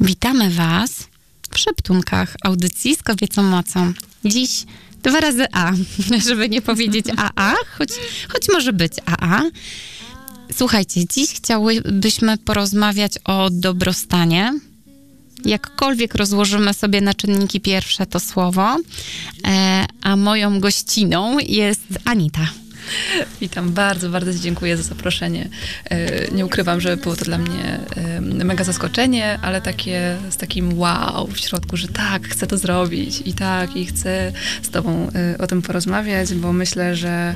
Witamy Was w szeptunkach audycji z kobiecą mocą. Dziś dwa razy A, żeby nie powiedzieć AA, choć, choć może być AA. Słuchajcie, dziś chciałybyśmy porozmawiać o dobrostanie. Jakkolwiek rozłożymy sobie na czynniki pierwsze to słowo, e, a moją gościną jest Anita. Witam, bardzo, bardzo dziękuję za zaproszenie. E, nie ukrywam, że było to dla mnie e, mega zaskoczenie, ale takie z takim wow w środku, że tak, chcę to zrobić i tak, i chcę z tobą e, o tym porozmawiać, bo myślę, że,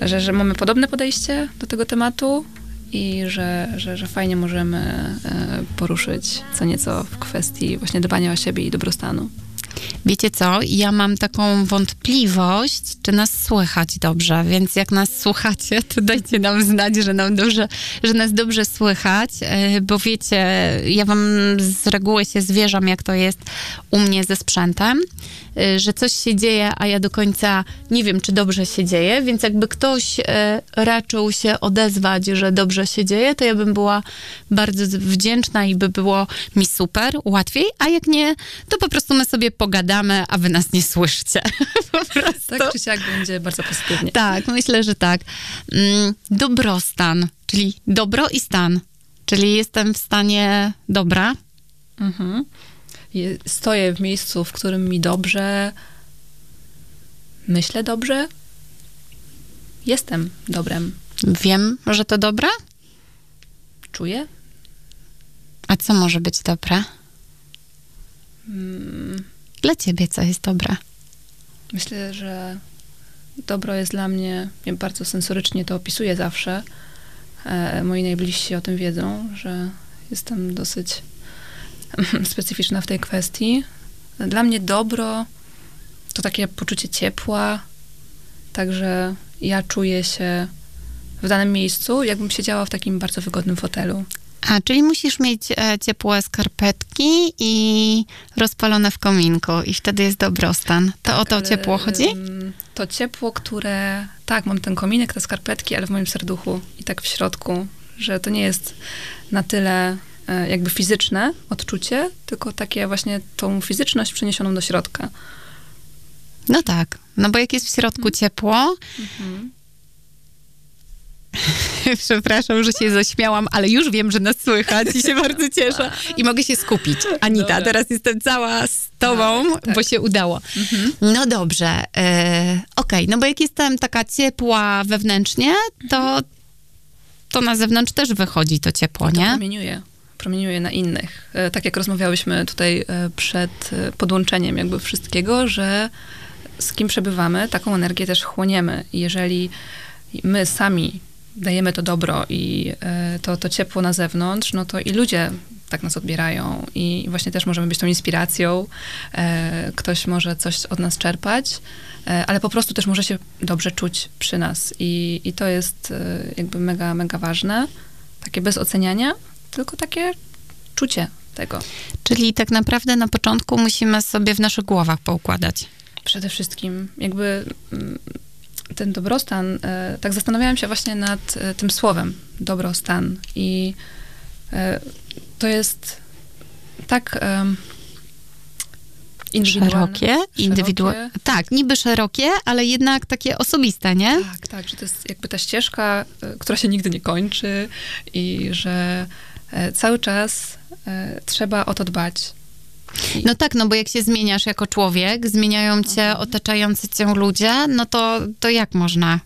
że, że mamy podobne podejście do tego tematu i że, że, że fajnie możemy poruszyć co nieco w kwestii właśnie dbania o siebie i dobrostanu. Wiecie co? Ja mam taką wątpliwość, czy nas słychać dobrze, więc jak nas słuchacie, to dajcie nam znać, że, nam dobrze, że nas dobrze słychać, e, bo wiecie, ja wam z reguły się zwierzam, jak to jest u mnie ze sprzętem. Y, że coś się dzieje, a ja do końca nie wiem, czy dobrze się dzieje, więc jakby ktoś y, raczył się odezwać, że dobrze się dzieje, to ja bym była bardzo wdzięczna i by było mi super, łatwiej, a jak nie, to po prostu my sobie pogadamy, a wy nas nie słyszycie. Tak czy siak będzie bardzo pozytywnie. Tak, myślę, że tak. Mm, dobrostan, czyli dobro i stan. Czyli jestem w stanie dobra. Mhm stoję w miejscu, w którym mi dobrze, myślę dobrze, jestem dobrem. Wiem, że to dobre? Czuję. A co może być dobre? Hmm. Dla ciebie co jest dobre? Myślę, że dobro jest dla mnie, ja bardzo sensorycznie to opisuję zawsze. E, moi najbliżsi o tym wiedzą, że jestem dosyć specyficzna w tej kwestii. Dla mnie dobro to takie poczucie ciepła, także ja czuję się w danym miejscu, jakbym siedziała w takim bardzo wygodnym fotelu. A, czyli musisz mieć e, ciepłe skarpetki i rozpalone w kominku i wtedy jest dobrostan. To tak, o to ciepło chodzi? To ciepło, które... Tak, mam ten kominek, te skarpetki, ale w moim serduchu i tak w środku, że to nie jest na tyle E, jakby fizyczne odczucie, tylko takie właśnie tą fizyczność przeniesioną do środka. No tak, no bo jak jest w środku ciepło, mhm. Przepraszam, że się zaśmiałam, ale już wiem, że nas słychać i się bardzo cieszę. I mogę się skupić. Anita, Dobra. teraz jestem cała z tobą, tak, tak. bo się udało. Mhm. No dobrze. E, Okej, okay. no bo jak jestem taka ciepła wewnętrznie, to, to na zewnątrz też wychodzi to ciepło, to nie? Promieniuje promieniuje na innych. E, tak jak rozmawiałyśmy tutaj e, przed e, podłączeniem jakby wszystkiego, że z kim przebywamy, taką energię też chłoniemy. Jeżeli my sami dajemy to dobro i to, to ciepło na zewnątrz, no to i ludzie tak nas odbierają i właśnie też możemy być tą inspiracją. Ktoś może coś od nas czerpać, ale po prostu też może się dobrze czuć przy nas i, i to jest jakby mega, mega ważne. Takie bez oceniania, tylko takie czucie tego. Czyli tak naprawdę na początku musimy sobie w naszych głowach poukładać. Przede wszystkim jakby mm, ten dobrostan, e, tak zastanawiałam się właśnie nad e, tym słowem dobrostan i e, to jest tak Szerokie, indywidualne. Tak, niby szerokie, ale jednak takie osobiste, nie? Tak, tak, że to jest jakby ta ścieżka, która się nigdy nie kończy i że cały czas trzeba o to dbać. No tak, no bo jak się zmieniasz jako człowiek, zmieniają cię mhm. otaczający cię ludzie, no to, to jak można?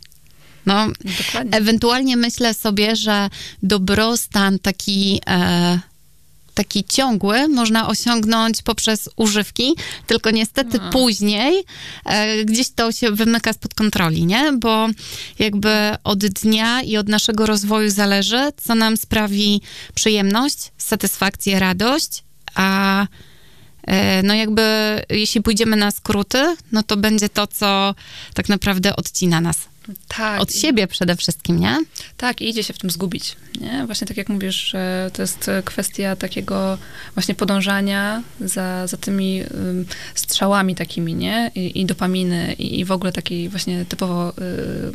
No, Dokładnie. ewentualnie myślę sobie, że dobrostan taki e, taki ciągły można osiągnąć poprzez używki, tylko niestety no. później e, gdzieś to się wymyka spod kontroli, nie? Bo jakby od dnia i od naszego rozwoju zależy, co nam sprawi przyjemność, satysfakcję, radość, a no jakby jeśli pójdziemy na skróty, no to będzie to, co tak naprawdę odcina nas Tak. Od siebie przede wszystkim, nie? Tak, i idzie się w tym zgubić. Nie? Właśnie tak jak mówisz, że to jest kwestia takiego właśnie podążania za, za tymi ym, strzałami takimi, nie? I, i dopaminy, i, i, w ogóle takiej właśnie typowo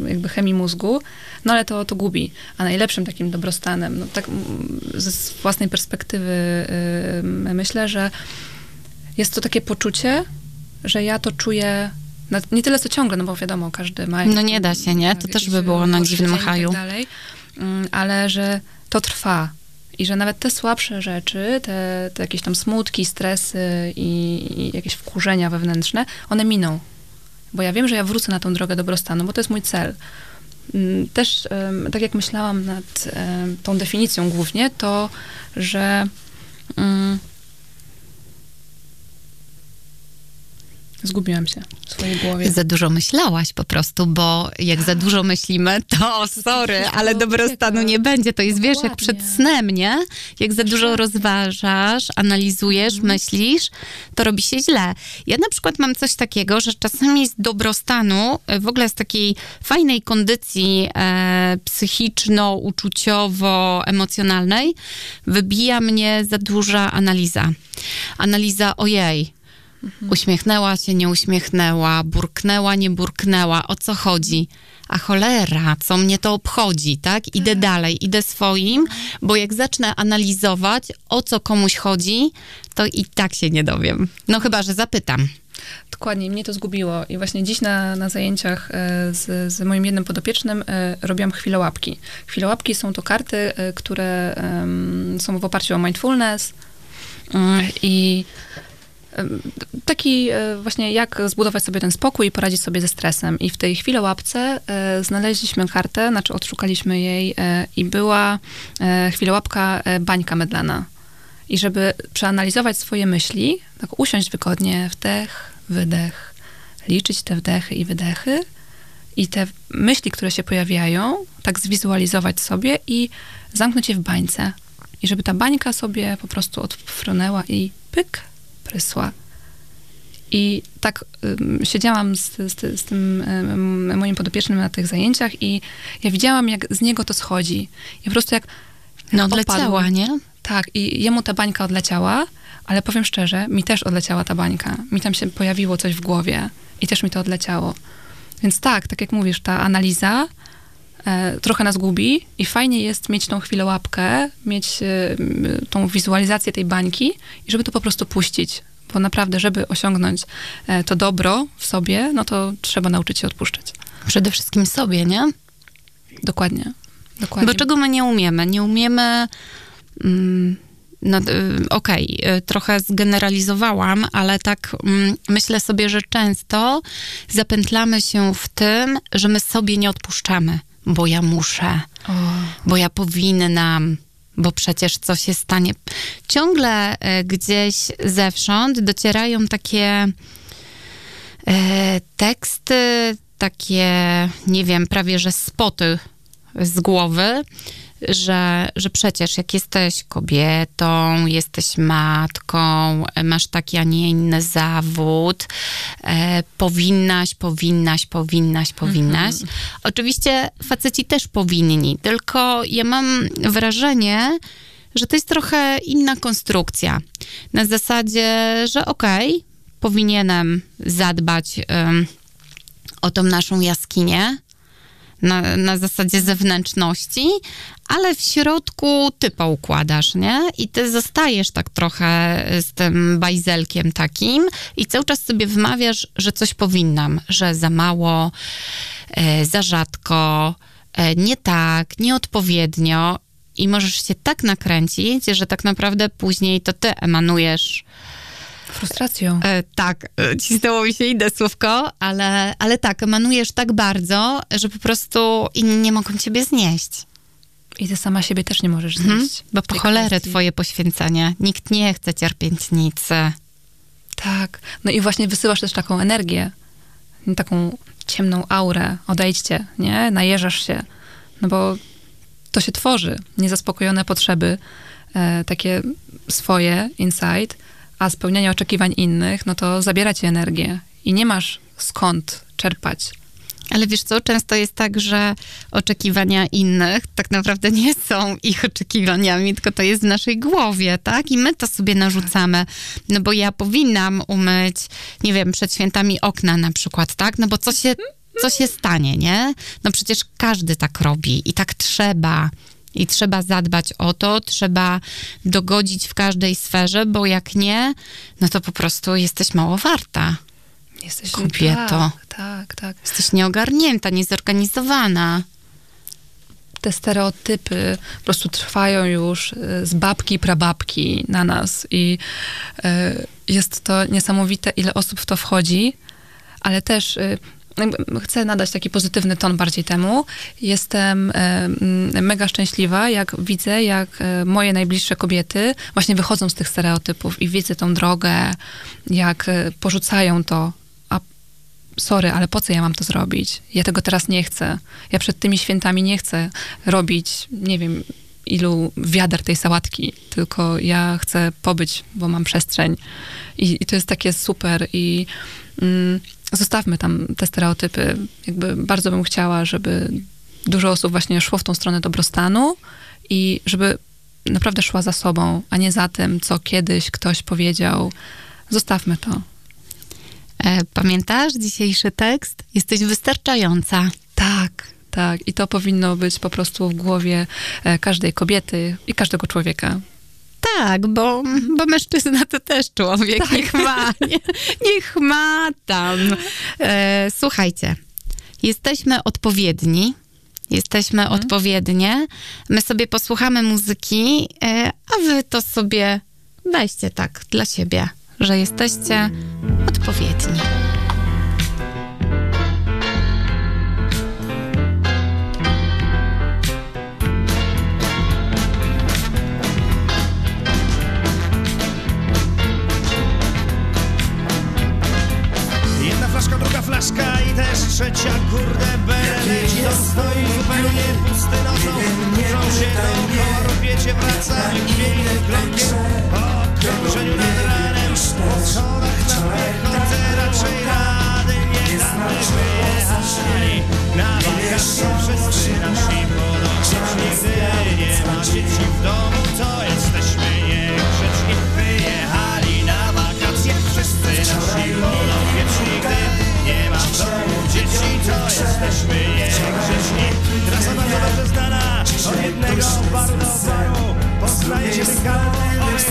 y, jakby chemii mózgu, no ale to, to gubi. A najlepszym takim dobrostanem, no tak z własnej perspektywy y, myślę, że jest to takie poczucie, że ja to czuję nie tyle co ciągle, no bo wiadomo, każdy ma... No nie da się, nie? To też by było na dziwnym haju. Tak dalej, mm, ale że to trwa i że nawet te słabsze rzeczy, te, te jakieś tam smutki, stresy i, i, jakieś wkurzenia wewnętrzne, one miną. Bo ja wiem, że ja wrócę na tą drogę dobrostanu, bo to jest mój cel. Mm, też, tak jak myślałam nad tą definicją głównie, to, że mm, Zgubiłam się w swojej głowie. Za dużo myślałaś po prostu, bo jak za dużo myślimy, to sorry, ale dobrostanu nie będzie. To jest, wiesz, jak przed snem, nie? Jak za dużo rozważasz, analizujesz, mhm. myślisz, to robi się źle. Ja na przykład mam coś takiego, że czasami z dobrostanu, e, w ogóle z takiej fajnej kondycji e, psychiczno-uczuciowo-emocjonalnej, wybija mnie za duża analiza. Analiza, ojej, Mhm. Uśmiechnęła się, nie uśmiechnęła, burknęła, nie burknęła. O co chodzi? A cholera, co mnie to obchodzi, tak? Idę tak. dalej, idę swoim, bo jak zacznę analizować, o co komuś chodzi, to i tak się nie dowiem. No chyba, że zapytam. Dokładnie, mnie to zgubiło. I właśnie dziś na, na zajęciach e, z, z moim jednym podopiecznym e, robiłam chwilołapki. Chwilołapki są to karty, e, które są w oparciu o mindfulness mm, i taki e, właśnie jak zbudować sobie ten spokój i poradzić sobie ze stresem. I w tej chwili łapce e, znaleźliśmy kartę, znaczy odszukaliśmy jej e, i była chwilołapka bańka medlana. I żeby przeanalizować swoje myśli, tak usiąść wygodnie, wdech, wydech, liczyć te wdechy i wydechy i te myśli, które się pojawiają, tak zwizualizować sobie i zamknąć je w bańce. I żeby ta bańka sobie po prostu odfrunęła i pyk, prysła. I tak um, siedziałam z, z, z tym um, moim podopiecznym na tych zajęciach i ja widziałam, jak z niego to schodzi. I po prostu jak No odleciała, nie? Tak, i jemu ta bańka odleciała, ale powiem szczerze, mi też odleciała ta bańka. Mi tam się pojawiło coś w głowie i też mi to odleciało. Więc tak, tak jak mówisz, ta analiza trochę nas gubi i fajnie jest mieć tą chwilę łapkę, mieć e, tą wizualizację tej bańki i żeby to po prostu puścić. Bo naprawdę, żeby osiągnąć e, to dobro w sobie, no to trzeba nauczyć się odpuszczać. Przede wszystkim sobie, nie? Dokładnie. Dokładnie. Bo czego my nie umiemy? Nie umiemy... Mm, no, okej, okay, trochę zgeneralizowałam, ale tak mm, myślę sobie, że często zapętlamy się w tym, że my sobie nie odpuszczamy bo ja muszę, o. bo ja powinnam, bo przecież co się stanie. Ciągle e, gdzieś zewsząd docierają takie e, teksty, takie, nie wiem, prawie że spoty z głowy, że, że przecież jak jesteś kobietą, jesteś matką, masz taki, a nie inny zawód, e, powinnaś, powinnaś, powinnaś, powinnaś. Mhm. Oczywiście faceci też powinni, tylko ja mam wrażenie, że to jest trochę inna konstrukcja. Na zasadzie, że okej, okay, powinienem zadbać um, o tą naszą jaskinię, na, na zasadzie zewnętrzności, ale w środku ty poukładasz, nie? I ty zostajesz tak trochę z tym bajzelkiem takim i cały czas sobie wmawiasz, że coś powinnam, że za mało, e, za rzadko, e, nie tak, nieodpowiednio i możesz się tak nakręcić, że tak naprawdę później to ty emanujesz Frustracją. E, tak, e, cisnęło mi się inne słówko, ale, ale tak, emanujesz tak bardzo, że po prostu inni nie mogą ciebie znieść. I ty sama siebie też nie możesz mhm. znieść. Mhm, bo po cholerę twoje poświęcenie. Nikt nie chce cierpiętnicy. Tak. No i właśnie wysyłasz też taką energię, taką ciemną aurę. Odejdźcie, nie? Najeżasz się. No bo to się tworzy. Niezaspokojone potrzeby, e, takie swoje, inside, a spełnianie oczekiwań innych, no to zabiera ci energię i nie masz skąd czerpać. Ale wiesz co, często jest tak, że oczekiwania innych tak naprawdę nie są ich oczekiwaniami, tylko to jest w naszej głowie, tak? I my to sobie narzucamy. No bo ja powinnam umyć, nie wiem, przed świętami okna na przykład, tak? No bo co się, co się stanie, nie? No przecież każdy tak robi i tak trzeba. I trzeba zadbać o to, trzeba dogodzić w każdej sferze, bo jak nie, no to po prostu jesteś mało warta. Jesteś Kobieto. Tak, tak, tak. Jesteś nieogarnięta, niezorganizowana. Te stereotypy po prostu trwają już y, z babki, prababki na nas i y, jest to niesamowite, ile osób w to wchodzi, ale też y, chcę nadać taki pozytywny ton bardziej temu. Jestem mega szczęśliwa, jak widzę, jak e, moje najbliższe kobiety właśnie wychodzą z tych stereotypów i widzę tą drogę, jak e, porzucają to. A sorry, ale po co ja mam to zrobić? Ja tego teraz nie chcę. Ja przed tymi świętami nie chcę robić, nie wiem, ilu wiader tej sałatki, tylko ja chcę pobyć, bo mam przestrzeń. I, i to jest takie super i mm, zostawmy tam te stereotypy. Jakby bardzo bym chciała, żeby dużo osób właśnie szło w tą stronę dobrostanu i żeby naprawdę szła za sobą, a nie za tym, co kiedyś ktoś powiedział. Zostawmy to. E, pamiętasz dzisiejszy tekst? Jesteś wystarczająca. Tak, tak. I to powinno być po prostu w głowie e, każdej kobiety i każdego człowieka. Tak, bo, bo mężczyzna to też człowiek. Tak. Niech ma, nie, niech ma tam. E, słuchajcie, jesteśmy odpowiedni. Jesteśmy mhm. odpowiednie. My sobie posłuchamy muzyki, e, a wy to sobie weźcie tak dla siebie, że jesteście odpowiedni. Flaszka i też trzecia kurde berenek To stoi zupełnie pusty nocą Muszą się dookoła rupiecie wraca Chwiejnym krokiem po krążeniu nad ranem. Po schodach na pechoce raczej rady nie damy wyjechali Na wakacje wszyscy od jednego baru do baru Poznaje się kawałek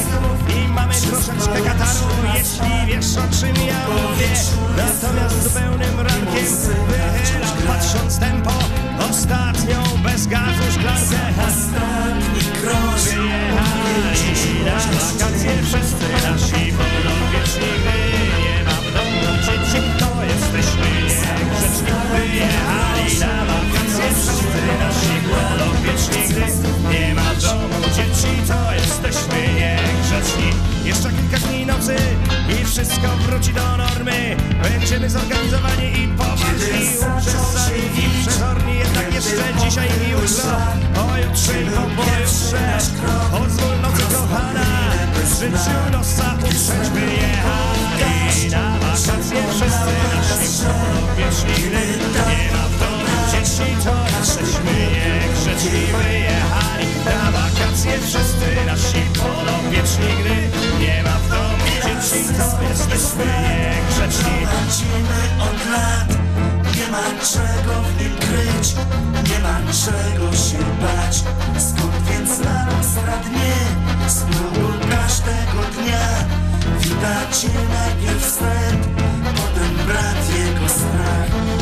i mamy troszeczkę kataru Jeśli wiesz o czym ja mówię Natomiast zupełnym rankiem wychylam patrząc tempo Ostatnią bez gazu szklankę. Ostatni grosz Wyjechali na wakacje wszyscy nasi podopieczni nie ma w domu. Dzieci, to jesteśmy. Niegrzeczni Wyjechali na wakacje Gdy nie ma domu dzieci, to jesteśmy niegrzeczni. Jeszcze kilka dni nocy i wszystko wróci do normy. Będziemy zorganizowani i poważni, uczesani i przezorni. Jednak jeszcze dzisiaj i jutro, pojutrze i po pojutrze Pozwól nocy kochana, w życiu nosa utrzeć wyjechali Na wakacje wszyscy nasi podopieczni Gdy nie ma w domu dzieci, to jesteśmy niegrzeczni Wyjechali na wakacje. Wszyscy nasi podopieczni Gdy nie ma w domu dzieci, to jesteśmy niegrzeczni Chodzimy od lat, nie ma czego w nim kryć. Nie ma czego się bać. Skąd więc na nas radnie Spróbuj każdego dnia. Widać najpierw wstęp Potem brat jego strach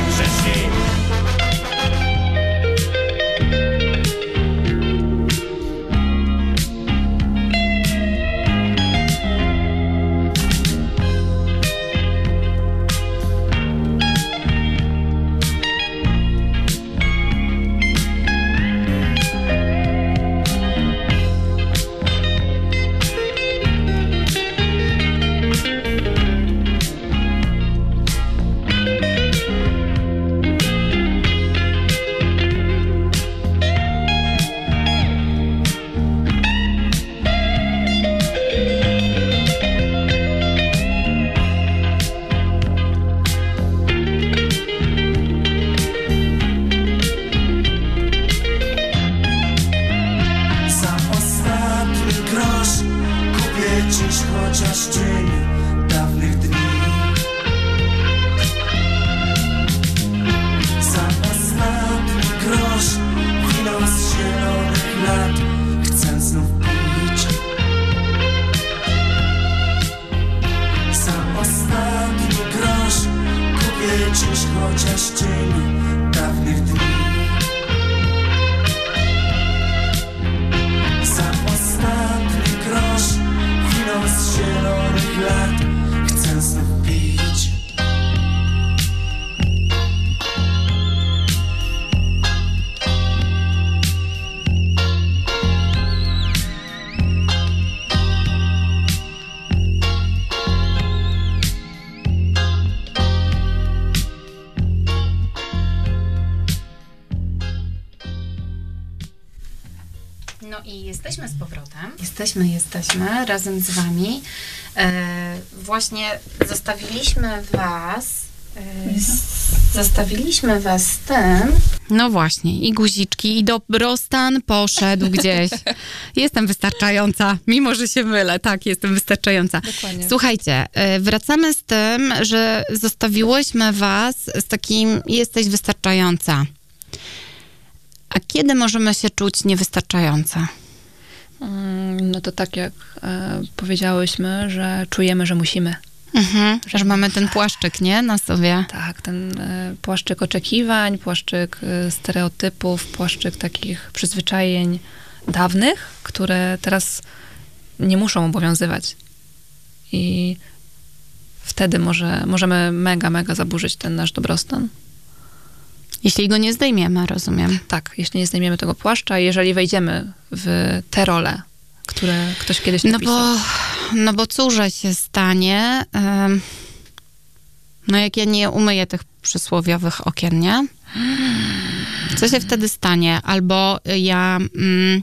Wyjechali na Jesteśmy, jesteśmy razem z wami. E, właśnie zostawiliśmy was. E, z- zostawiliśmy was z tym. No właśnie, i guziczki, i dobrostan poszedł gdzieś. Jestem wystarczająca, mimo że się mylę. Tak, jestem wystarczająca. Dokładnie. Słuchajcie, e, wracamy z tym, że zostawiłyśmy was z takim jesteś wystarczająca. A kiedy możemy się czuć niewystarczająco? Mm, No to tak jak e, powiedziałyśmy, że czujemy, że musimy. Mhm, że mamy ten płaszczyk, nie? Na sobie. Tak, ten e, płaszczyk oczekiwań, płaszczyk e, stereotypów, płaszczyk takich przyzwyczajeń dawnych, które teraz nie muszą obowiązywać. I wtedy może, możemy mega, mega zaburzyć ten nasz dobrostan. Jeśli go nie zdejmiemy, rozumiem. Tak, jeśli nie zdejmiemy tego płaszcza, jeżeli wejdziemy w te role, które ktoś kiedyś No napisał. bo, no bo cóże się stanie, no jak ja nie umyję tych przysłowiowych okien, nie? Co się wtedy stanie? Albo ja mm,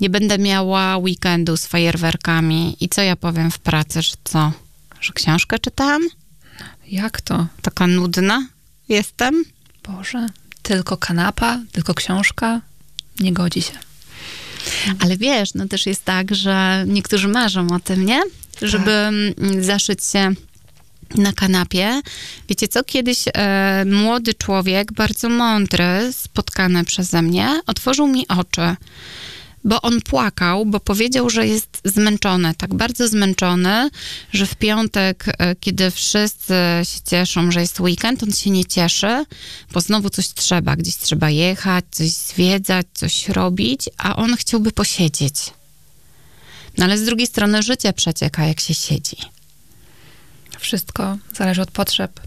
nie będę miała weekendu z fajerwerkami i co ja powiem w pracy, że co? Że książkę czytałam? Jak to? Taka nudna jestem? Boże, tylko kanapa, tylko książka? Nie godzi się. Ale wiesz, no też jest tak, że niektórzy marzą o tym, nie? Żeby mm, zaszyć się na kanapie. Wiecie co, kiedyś e, młody człowiek, bardzo mądry, spotkany przeze mnie, otworzył mi oczy. Bo on płakał, bo powiedział, że jest zmęczony, tak bardzo zmęczony, że w piątek, e, kiedy wszyscy się cieszą, że jest weekend, on się nie cieszy, bo znowu coś trzeba, gdzieś trzeba jechać, coś zwiedzać, coś robić, a on chciałby posiedzieć. No ale z drugiej strony życie przecieka, jak się siedzi. Wszystko zależy od potrzeb.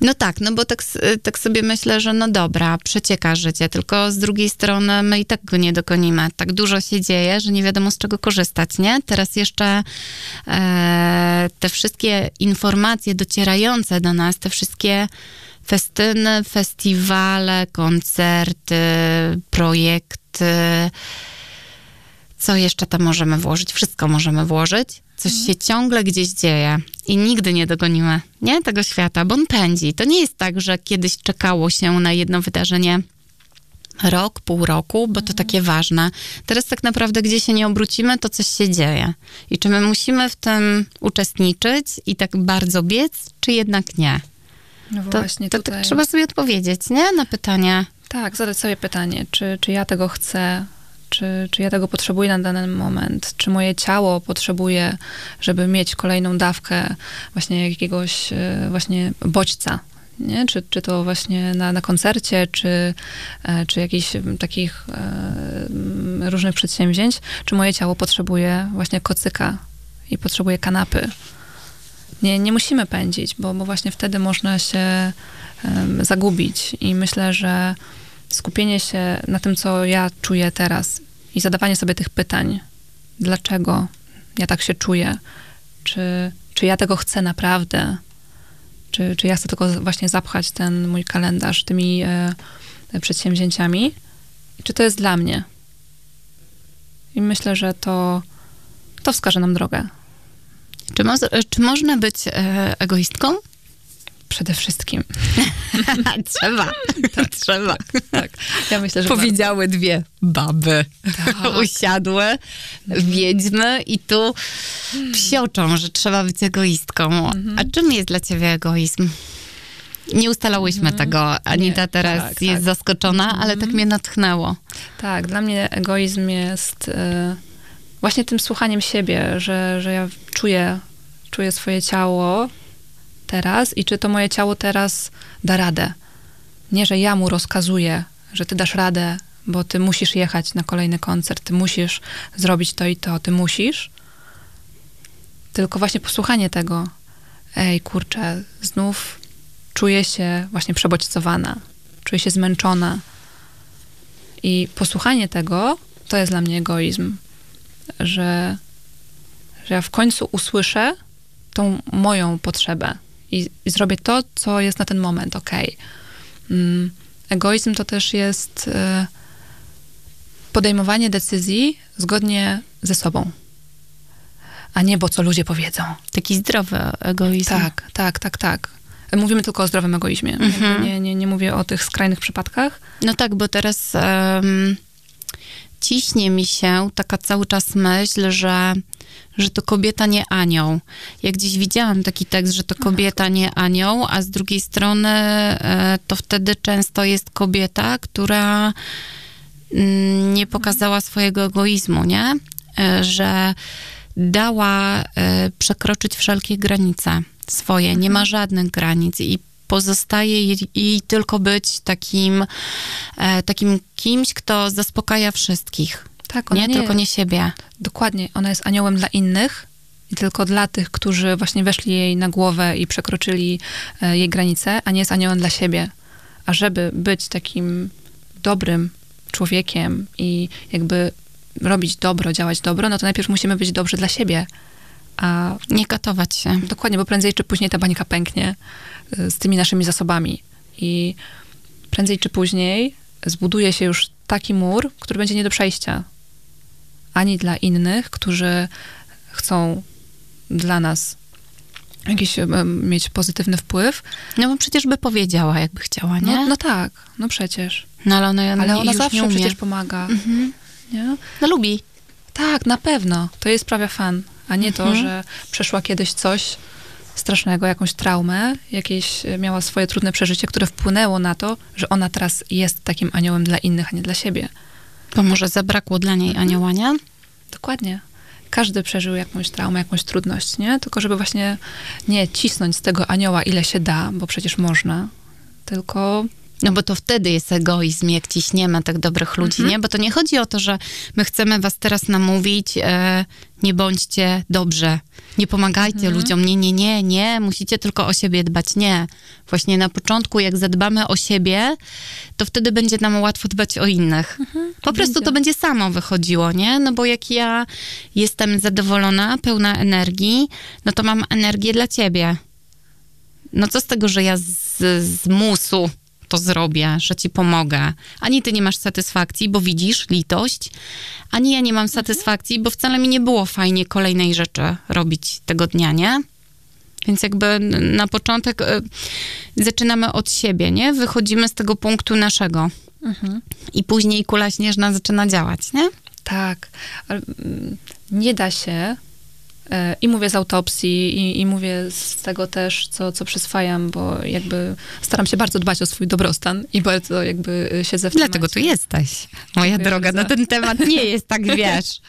No tak, no bo tak, tak sobie myślę, że no dobra, przecieka życie, tylko z drugiej strony my i tak go nie dokonimy. Tak dużo się dzieje, że nie wiadomo z czego korzystać, nie? Teraz jeszcze e, te wszystkie informacje docierające do nas, te wszystkie festyny, festiwale, koncerty, projekty, co jeszcze tam możemy włożyć? Wszystko możemy włożyć. Coś się ciągle gdzieś dzieje i nigdy nie dogonimy, nie? Tego świata, bo on pędzi. To nie jest tak, że kiedyś czekało się na jedno wydarzenie rok, pół roku, bo to takie ważne. Teraz tak naprawdę, gdzie się nie obrócimy, to coś się dzieje. I czy my musimy w tym uczestniczyć i tak bardzo biec, czy jednak nie? No To, właśnie to, tutaj. tak trzeba sobie odpowiedzieć, nie? Na pytanie. Tak, zadać sobie pytanie, czy, czy ja tego chcę, czy, czy ja tego potrzebuję na dany moment, czy moje ciało potrzebuje, żeby mieć kolejną dawkę właśnie jakiegoś e, właśnie bodźca, nie? Czy, czy to właśnie na, na koncercie, czy, e, czy jakichś takich e, różnych przedsięwzięć, czy moje ciało potrzebuje właśnie kocyka i potrzebuje kanapy. Nie, nie musimy pędzić, bo, bo właśnie wtedy można się em, zagubić i myślę, że skupienie się na tym, co ja czuję teraz i zadawanie sobie tych pytań, dlaczego ja tak się czuję, czy, czy ja tego chcę naprawdę, czy, czy ja chcę tylko właśnie zapchać ten mój kalendarz tymi e, przedsięwzięciami, czy to jest dla mnie. I myślę, że to, to wskaże nam drogę. Czy, mo- czy można być e, egoistką? Przede wszystkim. trzeba, trzeba. Tak. Ja myślę, że Powiedziały dwie baby. Tak. Usiadły, wiedźmy i tu psioczą, że trzeba być egoistką. A czym jest dla ciebie egoizm? Nie ustalałyśmy tego. Anita Nie, teraz tak, jest tak. zaskoczona, ale tak mnie natchnęło. Tak, dla mnie egoizm jest e, właśnie tym słuchaniem siebie, że, że ja czuję, czuję swoje ciało teraz i czy to moje ciało teraz da radę. Nie, że ja mu rozkazuję, że ty dasz radę, bo ty musisz jechać na kolejny koncert, ty musisz zrobić to i to, ty musisz. Tylko właśnie posłuchanie tego. Ej, kurczę, znów czuję się właśnie przebodźcowana, czuję się zmęczona. I posłuchanie tego to jest dla mnie egoizm, że, że ja w końcu usłyszę tą moją potrzebę i, i zrobię to, co jest na ten moment okej. Mm, egoizm to też jest e, podejmowanie decyzji zgodnie ze sobą, a nie bo co ludzie powiedzą. Taki zdrowy egoizm. Tak, tak, tak, tak. Mówimy tylko o zdrowym egoizmie. Jakby Nie, nie, nie mówię o tych skrajnych przypadkach. No tak, bo teraz em, ciśnie mi się taka cały czas myśl, że, że to kobieta nie anioł. Ja gdzieś widziałam taki tekst, że to kobieta nie anioł, a z drugiej strony e, to wtedy często jest kobieta, która mm, nie pokazała swojego egoizmu, nie? E, Że dała e, przekroczyć wszelkie granice swoje, nie ma żadnych granic i pozostaje jej, jej tylko być takim, takim kimś, kto zaspokaja wszystkich. Tak, ona Nie, tylko nie siebie. Dokładnie, ona jest aniołem dla innych i tylko dla tych, którzy właśnie weszli jej na głowę i przekroczyli e, jej granice, a nie jest aniołem dla siebie. A żeby być takim dobrym człowiekiem i jakby robić dobro, działać dobro, no to najpierw musimy być dobrzy dla siebie. A Nie katować się. Dokładnie, bo prędzej czy później ta bańka pęknie y, z tymi naszymi zasobami. I prędzej czy później zbuduje się już taki mur, który będzie nie do przejścia. Ani dla innych, którzy chcą dla nas jakiś mieć pozytywny wpływ. No bo przecież by powiedziała, jakby chciała, nie? No, no tak, no przecież. No, ale ona, Ale ona zawsze przecież pomaga. Mhm. Nie? No lubi. Tak, na pewno. To jej sprawia fan, a nie to, Mhm. że przeszła kiedyś coś strasznego, jakąś traumę, jakieś e, miała swoje trudne przeżycie, które wpłynęło na to, że ona teraz jest takim aniołem dla innych, a nie dla siebie. Bo może zabrakło dla niej anioła, nie? Dokładnie. Każdy przeżył jakąś traumę, jakąś trudność, nie? Tylko żeby właśnie nie cisnąć z tego anioła ile się da, bo przecież można, tylko No bo to wtedy jest egoizm, jak ciśniemy tak dobrych ludzi, Mhm. nie? Bo to nie chodzi o to, że my chcemy was teraz namówić, e, nie bądźcie dobrze, nie pomagajcie Mhm. ludziom, nie, nie, nie, nie, musicie tylko o siebie dbać, nie. Właśnie na początku, jak zadbamy o siebie, to wtedy będzie nam łatwo dbać o innych. Po prostu to będzie samo wychodziło, nie? No bo jak ja jestem zadowolona, pełna energii, no to mam energię dla ciebie. No co z tego, że ja z, z musu to zrobię, że ci pomogę. Ani ty nie masz satysfakcji, bo widzisz litość, ani ja nie mam satysfakcji, bo wcale mi nie było fajnie kolejnej rzeczy robić tego dnia, nie? Więc jakby na początek y, zaczynamy od siebie, nie? Wychodzimy z tego punktu naszego. I później kula śnieżna zaczyna działać, nie? Tak, mm, nie da się, i mówię z autopsji, i, i mówię z tego też, co, co przyswajam, bo jakby staram się bardzo dbać o swój dobrostan i bardzo jakby e, siedzę w Dlatego tu jesteś. Moja Dziękuję droga, bardzo. na ten temat nie jest tak, wiesz.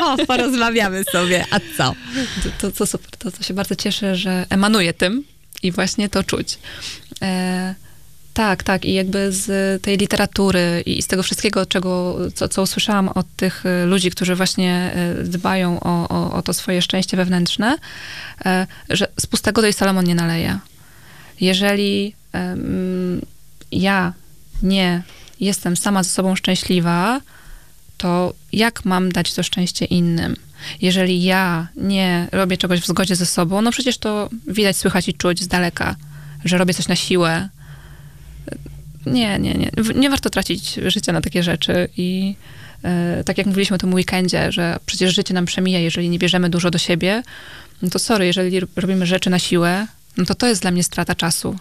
O, o, porozmawiamy sobie, a co? To, to, to super, to, to się bardzo cieszę, że emanuje tym i właśnie to czuć. E, tak, tak. I jakby z tej literatury i z tego wszystkiego, czego, co, co usłyszałam od tych e, ludzi, którzy właśnie e, dbają o, o, o to swoje szczęście wewnętrzne, e, że z pustego do Salomon nie naleje. Jeżeli em, ja nie jestem sama ze sobą szczęśliwa, to jak mam dać to szczęście innym? Jeżeli ja nie robię czegoś w zgodzie ze sobą, no przecież to widać, słychać i czuć z daleka, że robię coś na siłę. Nie, nie, nie. W- Nie warto tracić życia na takie rzeczy i e, tak jak mówiliśmy o tym weekendzie, że przecież życie nam przemija, jeżeli nie bierzemy dużo do siebie, no to sorry, jeżeli robimy rzeczy na siłę, no to to jest dla mnie strata czasu.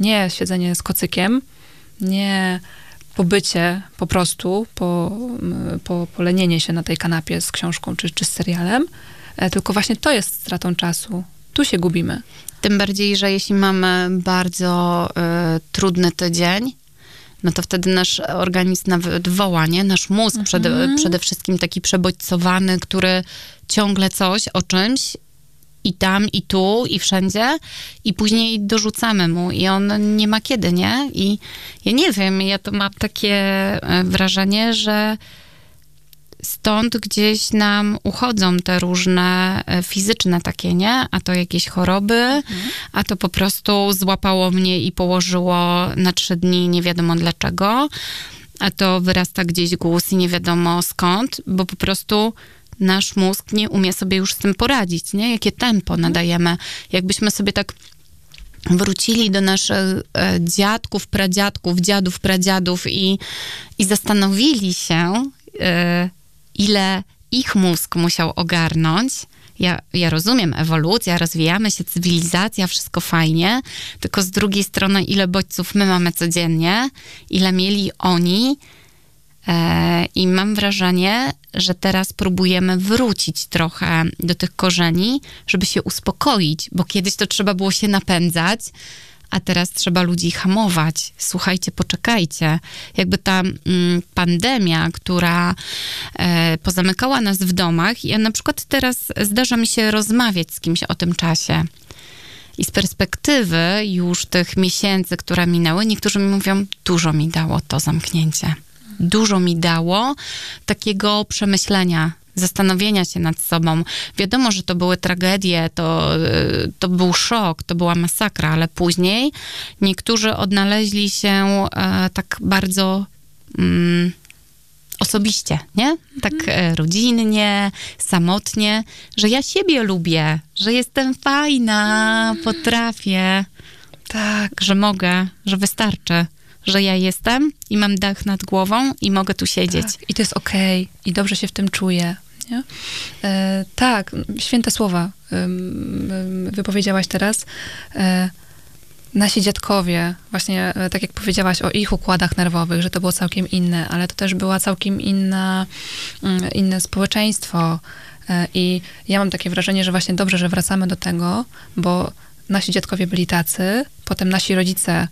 Nie siedzenie z kocykiem, nie pobycie po prostu, po, po, polenienie się na tej kanapie z książką czy, czy z serialem, e, tylko właśnie to jest stratą czasu. Tu się gubimy. Tym bardziej, że jeśli mamy bardzo y, trudny tydzień, no to wtedy nasz organizm nawet woła, nie? Nasz mózg Mhm. przede, przede wszystkim taki przebodźcowany, który ciągle coś o czymś i tam, i tu, i wszędzie, i później dorzucamy mu i on nie ma kiedy, nie? I ja nie wiem, ja to mam takie e, wrażenie, że stąd gdzieś nam uchodzą te różne e, fizyczne takie, nie? A to jakieś choroby, a to po prostu złapało mnie i położyło na trzy dni, nie wiadomo dlaczego, a to wyrasta gdzieś głos i nie wiadomo skąd, bo po prostu nasz mózg nie umie sobie już z tym poradzić, nie? Jakie tempo nadajemy. Jakbyśmy sobie tak wrócili do naszych e, dziadków, pradziadków, dziadów, pradziadów i, i zastanowili się, e, ile ich mózg musiał ogarnąć. Ja, ja rozumiem, ewolucja, rozwijamy się, cywilizacja, wszystko fajnie, tylko z drugiej strony, ile bodźców my mamy codziennie, ile mieli oni. E, I mam wrażenie, że teraz próbujemy wrócić trochę do tych korzeni, żeby się uspokoić, bo kiedyś to trzeba było się napędzać, a teraz trzeba ludzi hamować. Słuchajcie, poczekajcie. Jakby ta mm, pandemia, która e, pozamykała nas w domach, ja na przykład teraz zdarza mi się rozmawiać z kimś o tym czasie. I z perspektywy już tych miesięcy, które minęły, niektórzy mi mówią, dużo mi dało to zamknięcie. Dużo mi dało takiego przemyślenia, zastanowienia się nad sobą. Wiadomo, że to były tragedie, to, y, to był szok, to była masakra, ale później niektórzy odnaleźli się e, tak bardzo mm, osobiście, nie? Tak e, rodzinnie, samotnie, że ja siebie lubię, że jestem fajna, potrafię, Tak. że mogę, że wystarczy, że ja jestem i mam dach nad głową i mogę tu siedzieć. Tak. I to jest okej. I dobrze się w tym czuję. Nie? E, tak, święte słowa wypowiedziałaś teraz. E, nasi dziadkowie, właśnie e, tak jak powiedziałaś o ich układach nerwowych, że to było całkiem inne, ale to też była całkiem inna, mm, inne społeczeństwo. E, I ja mam takie wrażenie, że właśnie dobrze, że wracamy do tego, bo nasi dziadkowie byli tacy, potem nasi rodzice,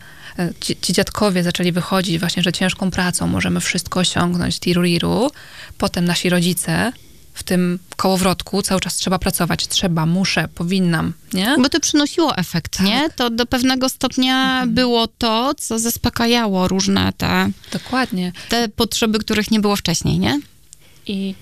ci, ci dziadkowie zaczęli wychodzić właśnie, że ciężką pracą możemy wszystko osiągnąć, tiruriru. Potem nasi rodzice w tym kołowrotku cały czas trzeba pracować, trzeba, muszę, powinnam, nie? Bo to przynosiło efekt, nie? To do pewnego stopnia było to, co zaspokajało różne te, Dokładnie. te potrzeby, których nie było wcześniej, nie? I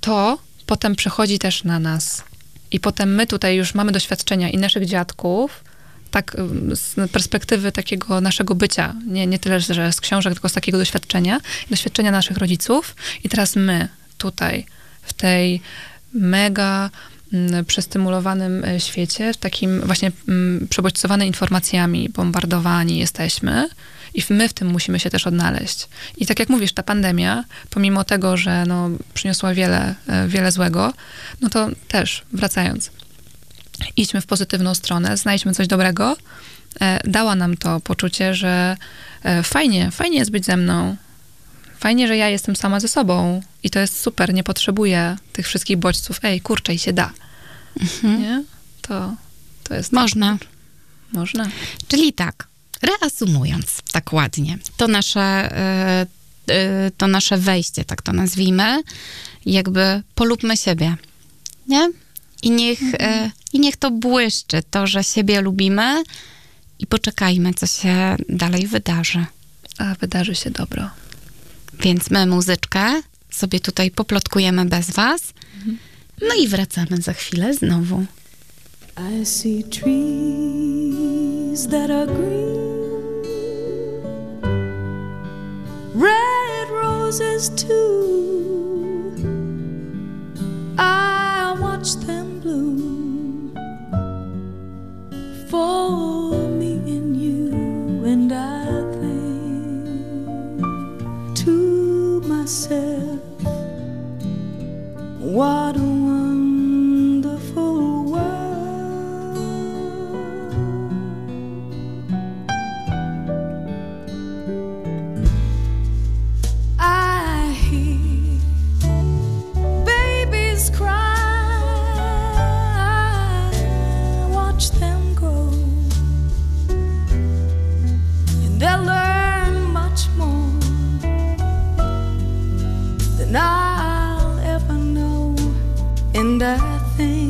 to potem przechodzi też na nas. I potem my tutaj już mamy doświadczenia i naszych dziadków, tak z perspektywy takiego naszego bycia, nie, nie tyle, że z książek, tylko z takiego doświadczenia, doświadczenia naszych rodziców. I teraz my tutaj, w tej mega przestymulowanym e, świecie, w takim właśnie mm, przebodźcowany informacjami, bombardowani jesteśmy i my w tym musimy się też odnaleźć. I tak jak mówisz, ta pandemia, pomimo tego, że no, przyniosła wiele, e, wiele złego, no to też wracając, idźmy w pozytywną stronę, znajdźmy coś dobrego, e, dała nam to poczucie, że e, fajnie, fajnie jest być ze mną, fajnie, że ja jestem sama ze sobą i to jest super, nie potrzebuję tych wszystkich bodźców. Ej, kurczę, i się da. Nie? To, to jest... Można. Można. Czyli tak, reasumując tak ładnie, to nasze, e, to nasze wejście, tak to nazwijmy, jakby polubmy siebie, nie? I niech, e, I niech to błyszczy, to, że siebie lubimy i poczekajmy, co się dalej wydarzy. A wydarzy się dobro. Więc my muzyczkę sobie tutaj poplotkujemy bez was, no i wracamy za chwilę znowu. I see trees that are green, red roses too. I watch them bloom for me and you, and I think to myself, what a and I think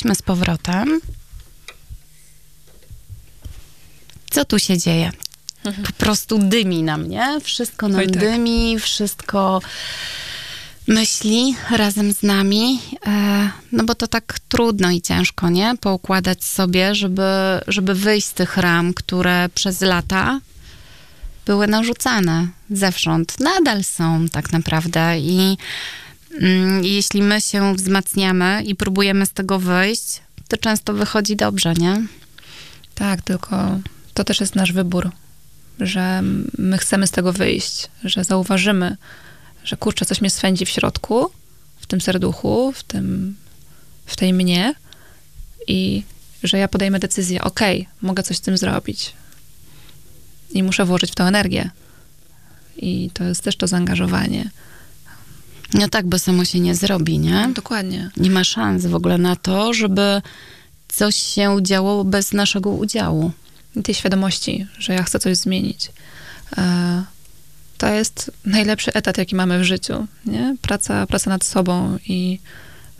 jesteśmy z powrotem. Co tu się dzieje? Po prostu dymi nam, nie? Wszystko nam tak. dymi, wszystko myśli razem z nami. E, no bo to tak trudno i ciężko, nie? Poukładać sobie, żeby, żeby wyjść z tych ram, które przez lata były narzucane zewsząd. Nadal są tak naprawdę i jeśli my się wzmacniamy i próbujemy z tego wyjść, to często wychodzi dobrze, nie? Tak, tylko to też jest nasz wybór, że my chcemy z tego wyjść, że zauważymy, że kurczę, coś mnie swędzi w środku, w tym serduchu, w tym, w tej mnie i że ja podejmę decyzję, okej, mogę coś z tym zrobić i muszę włożyć w to energię. I to jest też to zaangażowanie. No tak, bo samo się nie zrobi, nie? Dokładnie. Nie ma szans w ogóle na to, żeby coś się działo bez naszego udziału. I tej świadomości, że ja chcę coś zmienić. E, To jest najlepszy etat, jaki mamy w życiu, nie? Praca, praca nad sobą i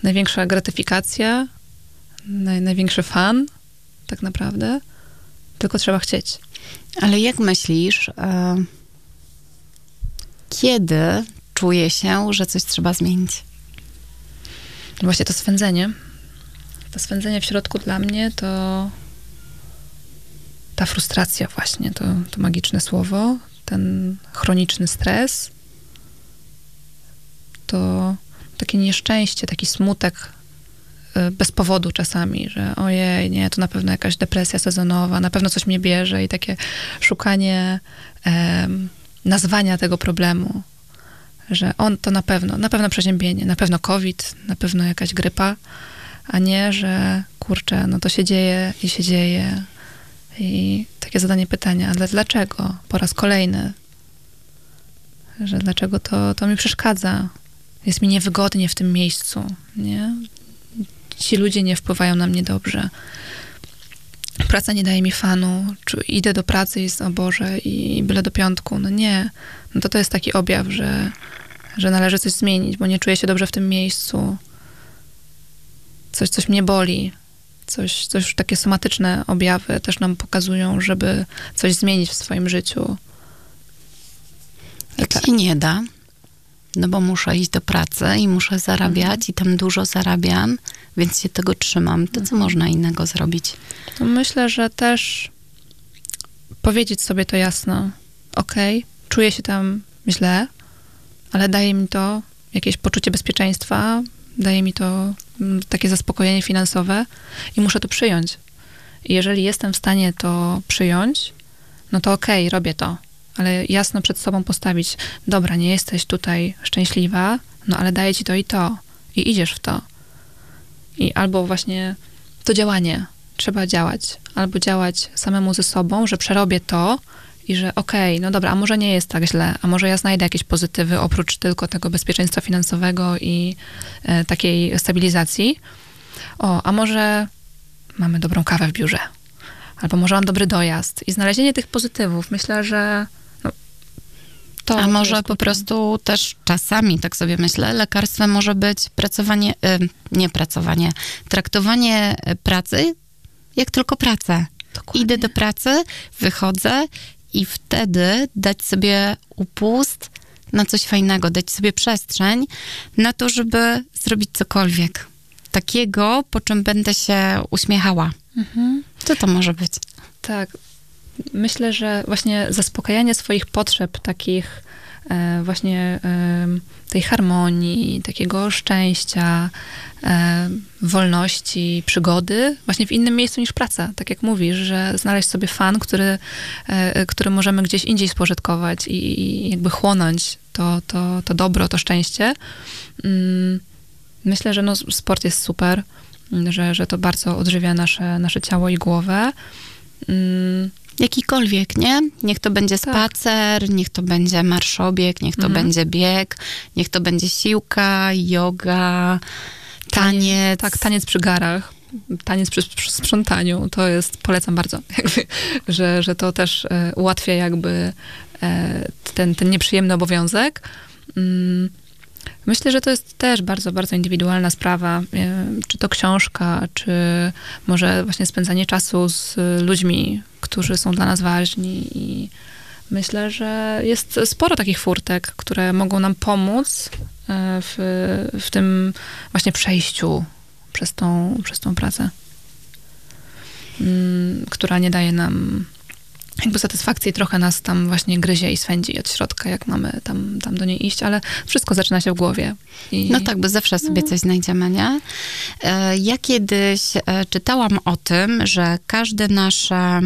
największa gratyfikacja, naj, największy fan, tak naprawdę. Tylko trzeba chcieć. Ale jak myślisz, e, kiedy czuje się, że coś trzeba zmienić? Właśnie to swędzenie. To swędzenie w środku dla mnie to ta frustracja właśnie, to, to magiczne słowo, ten chroniczny stres, to takie nieszczęście, taki smutek y, bez powodu czasami, że ojej, nie, to na pewno jakaś depresja sezonowa, na pewno coś mnie bierze i takie szukanie nazwania tego problemu, że on to na pewno, na pewno przeziębienie, na pewno COVID, na pewno jakaś grypa, a nie, że kurczę, no to się dzieje i się dzieje. I takie zadanie pytania, ale dlaczego? Po raz kolejny. Że dlaczego to, to mi przeszkadza? Jest mi niewygodnie w tym miejscu, nie? Ci ludzie nie wpływają na mnie dobrze. Praca nie daje mi fanu. Czy idę do pracy i jest, o Boże, i byle do piątku. No nie. No to to jest taki objaw, że, że należy coś zmienić, bo nie czuję się dobrze w tym miejscu. Coś, coś mnie boli. Coś, coś takie somatyczne objawy też nam pokazują, żeby coś zmienić w swoim życiu. Jak Tak. się nie da, no bo muszę iść do pracy i muszę zarabiać i tam dużo zarabiam, więc się tego trzymam. To co można innego zrobić? To myślę, że też powiedzieć sobie to jasno. Okej, czuję się tam źle, ale daje mi to jakieś poczucie bezpieczeństwa, daje mi to mm, takie zaspokojenie finansowe i muszę to przyjąć. I jeżeli jestem w stanie to przyjąć, no to okej, robię to. Ale jasno przed sobą postawić, dobra, nie jesteś tutaj szczęśliwa, no ale daję ci to i to. I idziesz w to. I albo właśnie to działanie. Trzeba działać. Albo działać samemu ze sobą, że przerobię to i że okej, no dobra, a może nie jest tak źle, a może ja znajdę jakieś pozytywy oprócz tylko tego bezpieczeństwa finansowego i e, takiej stabilizacji. O, a może mamy dobrą kawę w biurze. Albo może mam dobry dojazd. I znalezienie tych pozytywów. Myślę, że to A może po prostu też czasami, tak sobie myślę, lekarstwem może być pracowanie, y, nie pracowanie, traktowanie y, pracy jak tylko pracę. Dokładnie. Idę do pracy, wychodzę i wtedy dać sobie upust na coś fajnego, dać sobie przestrzeń na to, żeby zrobić cokolwiek takiego, po czym będę się uśmiechała. Mhm. Co to może być? Tak. Myślę, że właśnie zaspokajanie swoich potrzeb, takich e, właśnie tej harmonii, takiego szczęścia, e, wolności, przygody, właśnie w innym miejscu niż praca. Tak jak mówisz, że znaleźć sobie fan, który, e, który możemy gdzieś indziej spożytkować i, jakby chłonąć to, to, to dobro, to szczęście. Mm, Myślę, że no, sport jest super, że, że to bardzo odżywia nasze, nasze ciało i głowę. Mm, Jakikolwiek, nie? Niech to będzie Tak. spacer, niech to będzie marszobieg, niech to Mhm. będzie bieg, niech to będzie siłka, yoga, taniec. Tak, taniec przy garach, taniec przy, przy sprzątaniu, to jest, polecam bardzo, jakby, że, że to też e, ułatwia jakby e, ten, ten nieprzyjemny obowiązek. Myślę, że to jest też bardzo, bardzo indywidualna sprawa, e, czy to książka, czy może właśnie spędzanie czasu z ludźmi, którzy są dla nas ważni. I myślę, że jest sporo takich furtek, które mogą nam pomóc e, w, w tym właśnie przejściu przez tą, przez tą pracę, mm, która nie daje nam jakby satysfakcji, trochę nas tam właśnie gryzie i swędzi od środka, jak mamy tam, tam do niej iść, ale wszystko zaczyna się w głowie. I, No tak, bo zawsze sobie coś znajdziemy, nie? E, Ja kiedyś e, czytałam o tym, że każde nasze,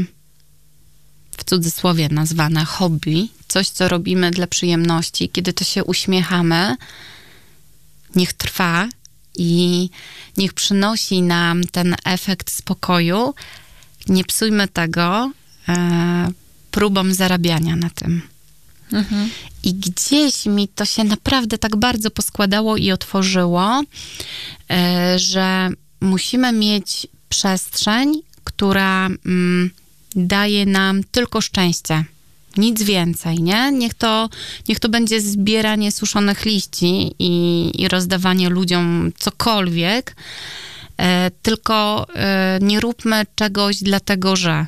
w cudzysłowie nazwane hobby, coś, co robimy dla przyjemności, kiedy to się uśmiechamy, niech trwa i niech przynosi nam ten efekt spokoju. Nie psujmy tego e, próbą zarabiania na tym. Mhm. I gdzieś mi to się naprawdę tak bardzo poskładało i otworzyło, e, że musimy mieć przestrzeń, która mm, daje nam tylko szczęście. Nic więcej, nie? Niech to, niech to będzie zbieranie suszonych liści i, i rozdawanie ludziom cokolwiek, e, tylko nie róbmy czegoś dlatego, że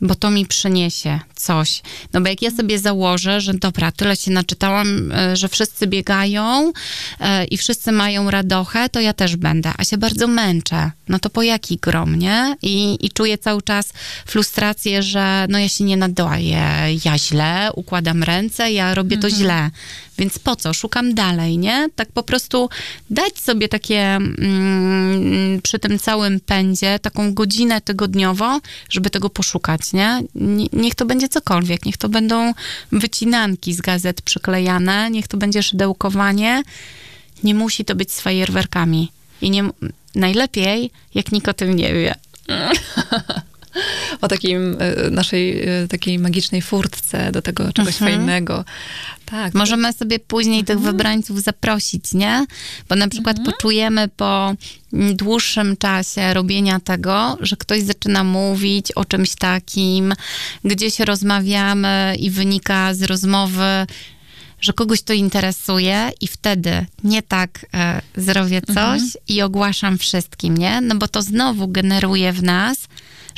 bo to mi przyniesie coś. No bo jak ja sobie założę, że dobra, tyle się naczytałam, e, że wszyscy biegają e, i wszyscy mają radochę, to ja też będę, a się bardzo męczę. No to po jaki grom, nie? I, i czuję cały czas frustrację, że no ja się nie nadaję, ja źle, układam ręce, ja robię to źle. Więc po co? Szukam dalej, nie? Tak po prostu dać sobie takie mm, przy tym całym pędzie, taką godzinę tygodniowo, żeby tego poszukać, nie? Nie- Niech to będzie cokolwiek, niech to będą wycinanki z gazet przyklejane, niech to będzie szydełkowanie. Nie musi to być z fajerwerkami. I nie, najlepiej, jak nikt o tym nie wie. O takim e, naszej e, takiej magicznej furtce do tego czegoś fajnego. Tak. Możemy sobie później tych wybrańców zaprosić, nie? Bo na przykład poczujemy po dłuższym czasie robienia tego, że ktoś zaczyna mówić o czymś takim, gdzieś rozmawiamy i wynika z rozmowy, że kogoś to interesuje i wtedy nie tak e, zrobię coś i ogłaszam wszystkim, nie? No bo to znowu generuje w nas,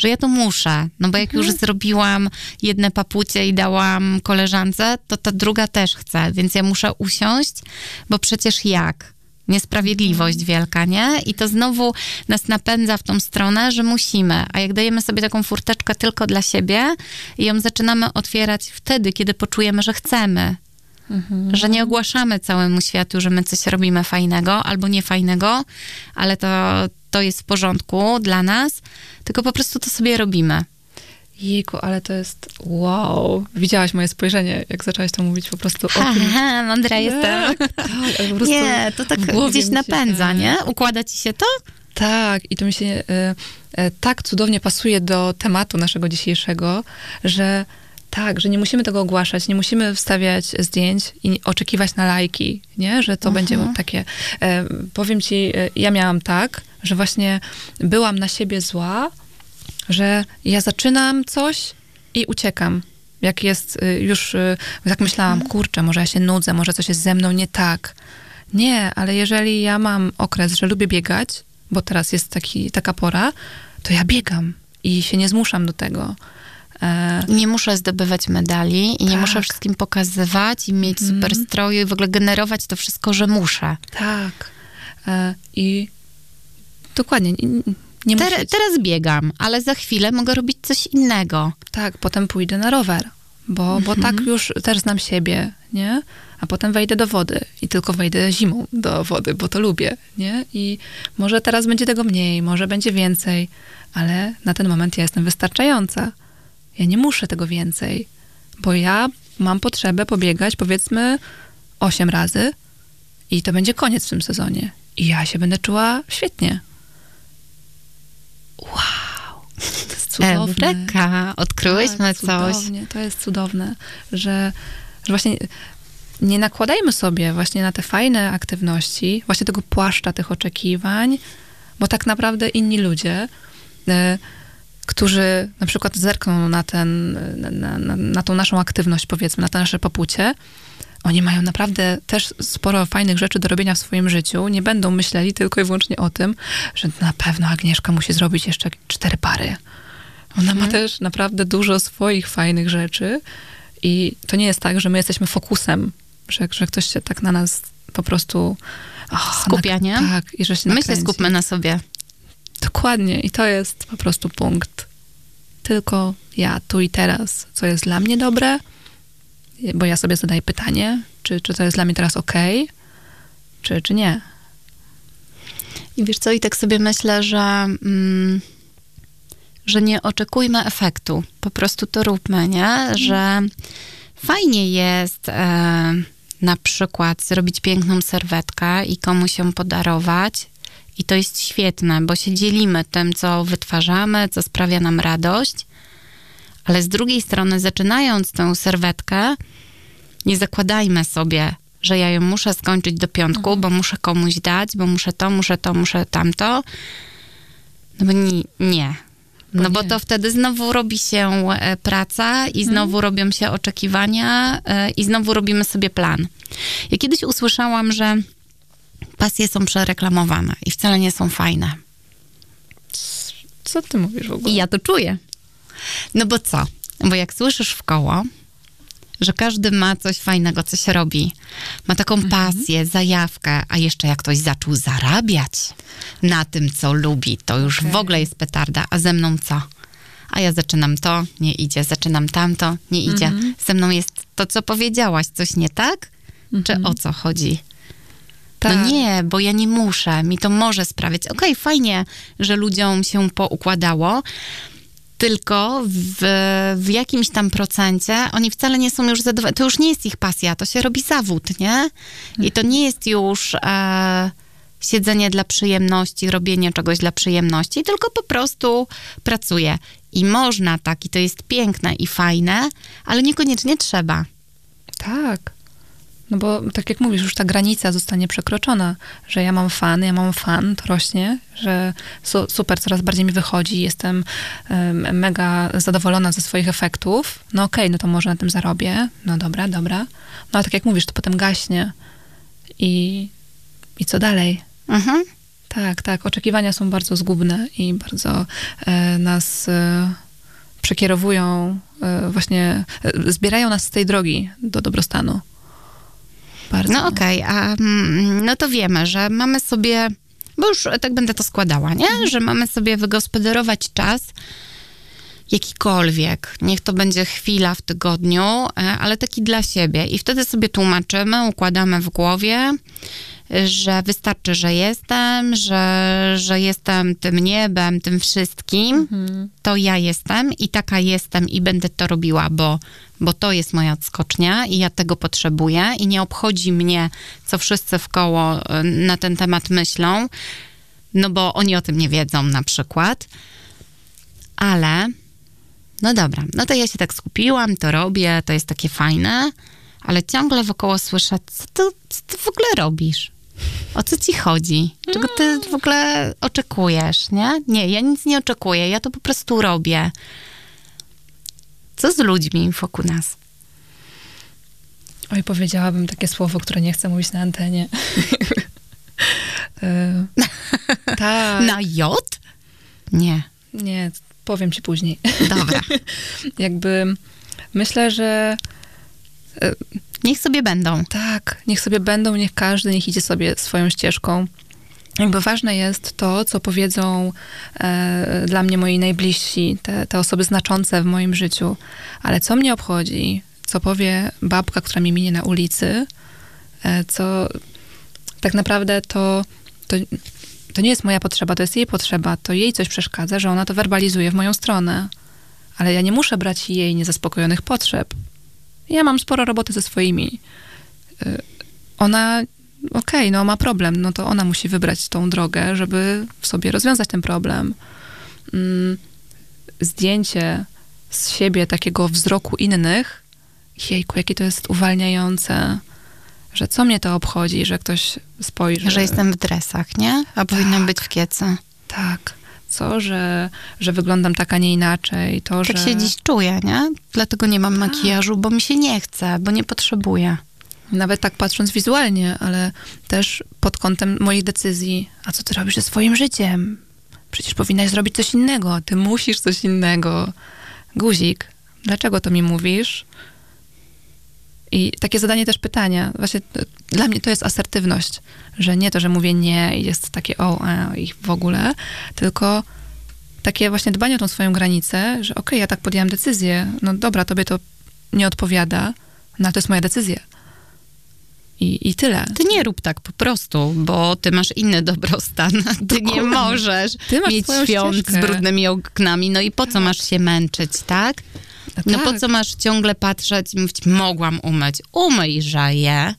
że ja to muszę. No bo jak już zrobiłam jedne papucie i dałam koleżance, to ta druga też chce, więc ja muszę usiąść, bo przecież jak? Niesprawiedliwość wielka, nie? I to znowu nas napędza w tą stronę, że musimy. A jak dajemy sobie taką furteczkę tylko dla siebie i ją zaczynamy otwierać wtedy, kiedy poczujemy, że chcemy, że nie ogłaszamy całemu światu, że my coś robimy fajnego albo niefajnego, ale to, to jest w porządku dla nas, tylko po prostu to sobie robimy. Jejku, ale to jest wow. Widziałaś moje spojrzenie, jak zaczęłaś to mówić po prostu o tym. ha, mądra jestem. Tak, po prostu Nie, to tak gdzieś mi się- napędza, nie? Układa ci się to? Tak, i to mi się e, e, tak cudownie pasuje do tematu naszego dzisiejszego, że tak, że nie musimy tego ogłaszać, nie musimy wstawiać zdjęć i oczekiwać na lajki, nie? Że to będzie takie... E, powiem ci, e, ja miałam tak, że właśnie byłam na siebie zła, że ja zaczynam coś i uciekam. Jak jest y, już, y, tak myślałam, kurczę, może ja się nudzę, może coś jest ze mną nie tak. Nie, ale jeżeli ja mam okres, że lubię biegać, bo teraz jest taki, taka pora, to ja biegam i się nie zmuszam do tego. E, Nie muszę zdobywać medali i nie Tak. muszę wszystkim pokazywać i mieć super stroju i w ogóle generować to wszystko, że muszę. tak. E, I dokładnie, nie, nie Ter- teraz biegam, ale za chwilę mogę robić coś innego. Tak, potem pójdę na rower, bo, bo tak już też znam siebie, nie? A potem wejdę do wody i tylko wejdę zimą do wody, bo to lubię, nie? I może teraz będzie tego mniej, może będzie więcej, ale na ten moment ja jestem wystarczająca. Ja nie muszę tego więcej, bo ja mam potrzebę pobiegać powiedzmy 8 razy i to będzie koniec w tym sezonie. I ja się będę czuła świetnie. Wow! To jest cudowne. Eureka, odkryłyśmy Tak, coś. To jest cudowne, że, że właśnie nie nakładajmy sobie właśnie na te fajne aktywności, właśnie tego płaszcza tych oczekiwań, bo tak naprawdę inni ludzie, e, którzy na przykład zerkną na, ten, na, na, na tą naszą aktywność, powiedzmy, na te nasze popucie, oni mają naprawdę też sporo fajnych rzeczy do robienia w swoim życiu. Nie będą myśleli tylko i wyłącznie o tym, że na pewno Agnieszka musi zrobić jeszcze cztery pary. Ona ma też naprawdę dużo swoich fajnych rzeczy i to nie jest tak, że my jesteśmy fokusem, że, że ktoś się tak na nas po prostu oh, Skupia, nie? Tak, i że się My się skupmy na sobie. Dokładnie. I to jest po prostu punkt. Tylko ja, tu i teraz, co jest dla mnie dobre, bo ja sobie zadaję pytanie, czy, czy to jest dla mnie teraz ok, czy, czy nie. I wiesz co, i tak sobie myślę, że, mm, że nie oczekujmy efektu. Po prostu to róbmy, nie? Że fajnie jest e, na przykład zrobić piękną serwetkę i komuś ją podarować. I to jest świetne, bo się dzielimy tym, co wytwarzamy, co sprawia nam radość. Ale z drugiej strony, zaczynając tę serwetkę, nie zakładajmy sobie, że ja ją muszę skończyć do piątku, bo muszę komuś dać, bo muszę to, muszę to, muszę tamto. No bo ni- nie. No bo nie. to wtedy znowu robi się e, praca i znowu robią się oczekiwania e, i znowu robimy sobie plan. Ja kiedyś usłyszałam, że pasje są przereklamowane i wcale nie są fajne. Co ty mówisz w ogóle? I ja to czuję. No bo co? Bo jak słyszysz w koło, że każdy ma coś fajnego, coś robi, ma taką Mhm. pasję, zajawkę, a jeszcze jak ktoś zaczął zarabiać na tym, co lubi, to już Okej. w ogóle jest petarda, a ze mną co? A ja zaczynam to, nie idzie, zaczynam tamto, nie idzie. Mhm. Ze mną jest to, co powiedziałaś, coś nie tak? Czy o co chodzi? Tak. No nie, bo ja nie muszę, mi to może sprawiać. Okej, fajnie, że ludziom się poukładało, tylko w, w jakimś tam procencie oni wcale nie są już zadowoleni. To już nie jest ich pasja, to się robi zawód, nie? I to nie jest już e, siedzenie dla przyjemności, robienie czegoś dla przyjemności, tylko po prostu pracuje. I można tak, i to jest piękne i fajne, ale niekoniecznie trzeba. Tak. No bo tak jak mówisz, już ta granica zostanie przekroczona, że ja mam fan, ja mam fan, to rośnie, że su- super, coraz bardziej mi wychodzi, jestem em, mega zadowolona ze swoich efektów. No okej, no to może na tym zarobię. No dobra, dobra. No ale tak jak mówisz, to potem gaśnie. I, i co dalej? Mhm. Tak, tak. Oczekiwania są bardzo zgubne i bardzo e, nas e, przekierowują, e, właśnie zbierają nas z tej drogi do dobrostanu. Bardzo. No okej, a mm, no to wiemy, że mamy sobie, bo już tak będę to składała, nie? Że mamy sobie wygospodarować czas jakikolwiek. Niech to będzie chwila w tygodniu, e, ale taki dla siebie. I wtedy sobie tłumaczymy, układamy w głowie, że wystarczy, że jestem, że, że jestem tym niebem, tym wszystkim, to ja jestem i taka jestem i będę to robiła, bo, bo to jest moja odskocznia i ja tego potrzebuję i nie obchodzi mnie, co wszyscy w koło y, na ten temat myślą, no bo oni o tym nie wiedzą na przykład. Ale, no dobra, no to ja się tak skupiłam, to robię, to jest takie fajne, ale ciągle wokoło słyszę, co ty, co ty w ogóle robisz? O co ci chodzi? Czego ty w ogóle oczekujesz, nie? Nie, ja nic nie oczekuję, ja to po prostu robię. Co z ludźmi wokół nas? Oj, powiedziałabym takie słowo, które nie chcę mówić na antenie. E, tak. Na J? Nie. Nie, powiem ci później. Dobra. Jakby myślę, że Niech sobie będą. Tak, niech sobie będą, niech każdy, niech idzie sobie swoją ścieżką. Jakby ważne jest to, co powiedzą e, dla mnie moi najbliżsi, te, te osoby znaczące w moim życiu. Ale co mnie obchodzi, co powie babka, która mi minie na ulicy, e, co tak naprawdę to, to, to nie jest moja potrzeba, to jest jej potrzeba, to jej coś przeszkadza, że ona to werbalizuje w moją stronę. Ale ja nie muszę brać jej niezaspokojonych potrzeb. Ja mam sporo roboty ze swoimi. Y, Ona, okej, no ma problem, no to ona musi wybrać tą drogę, żeby w sobie rozwiązać ten problem. Mm, Zdjęcie z siebie takiego wzroku innych, jejku, jakie to jest uwalniające, że co mnie to obchodzi, że ktoś spojrzy. Że jestem w dresach, nie? A powinnam być w kiecy. Tak. Co, że, że wyglądam tak, a nie inaczej. To, Tak że... się dziś czuję, nie? Dlatego nie mam makijażu, bo mi się nie chce, bo nie potrzebuję. Nawet tak patrząc wizualnie, ale też pod kątem moich decyzji. A co ty robisz ze swoim życiem? Przecież powinnaś zrobić coś innego. Ty musisz coś innego. Guzik, dlaczego to mi mówisz? I takie zadanie też pytania. Właśnie dla mnie to jest asertywność, że nie to, że mówię nie i jest takie o, e, i w ogóle, tylko takie właśnie dbanie o tą swoją granicę, że okej, ja tak podjęłam decyzję, no dobra, tobie to nie odpowiada, no ale to jest moja decyzja. I, i tyle. Ty nie rób tak po prostu, bo ty masz inny dobrostan. Ty nie Dokładnie. możesz Ty masz mieć świąt ścieżkę. z brudnymi oknami. No i po co masz się męczyć, tak? No po Tak. co masz ciągle patrzeć i mówić, mogłam umyć. Umyjże je.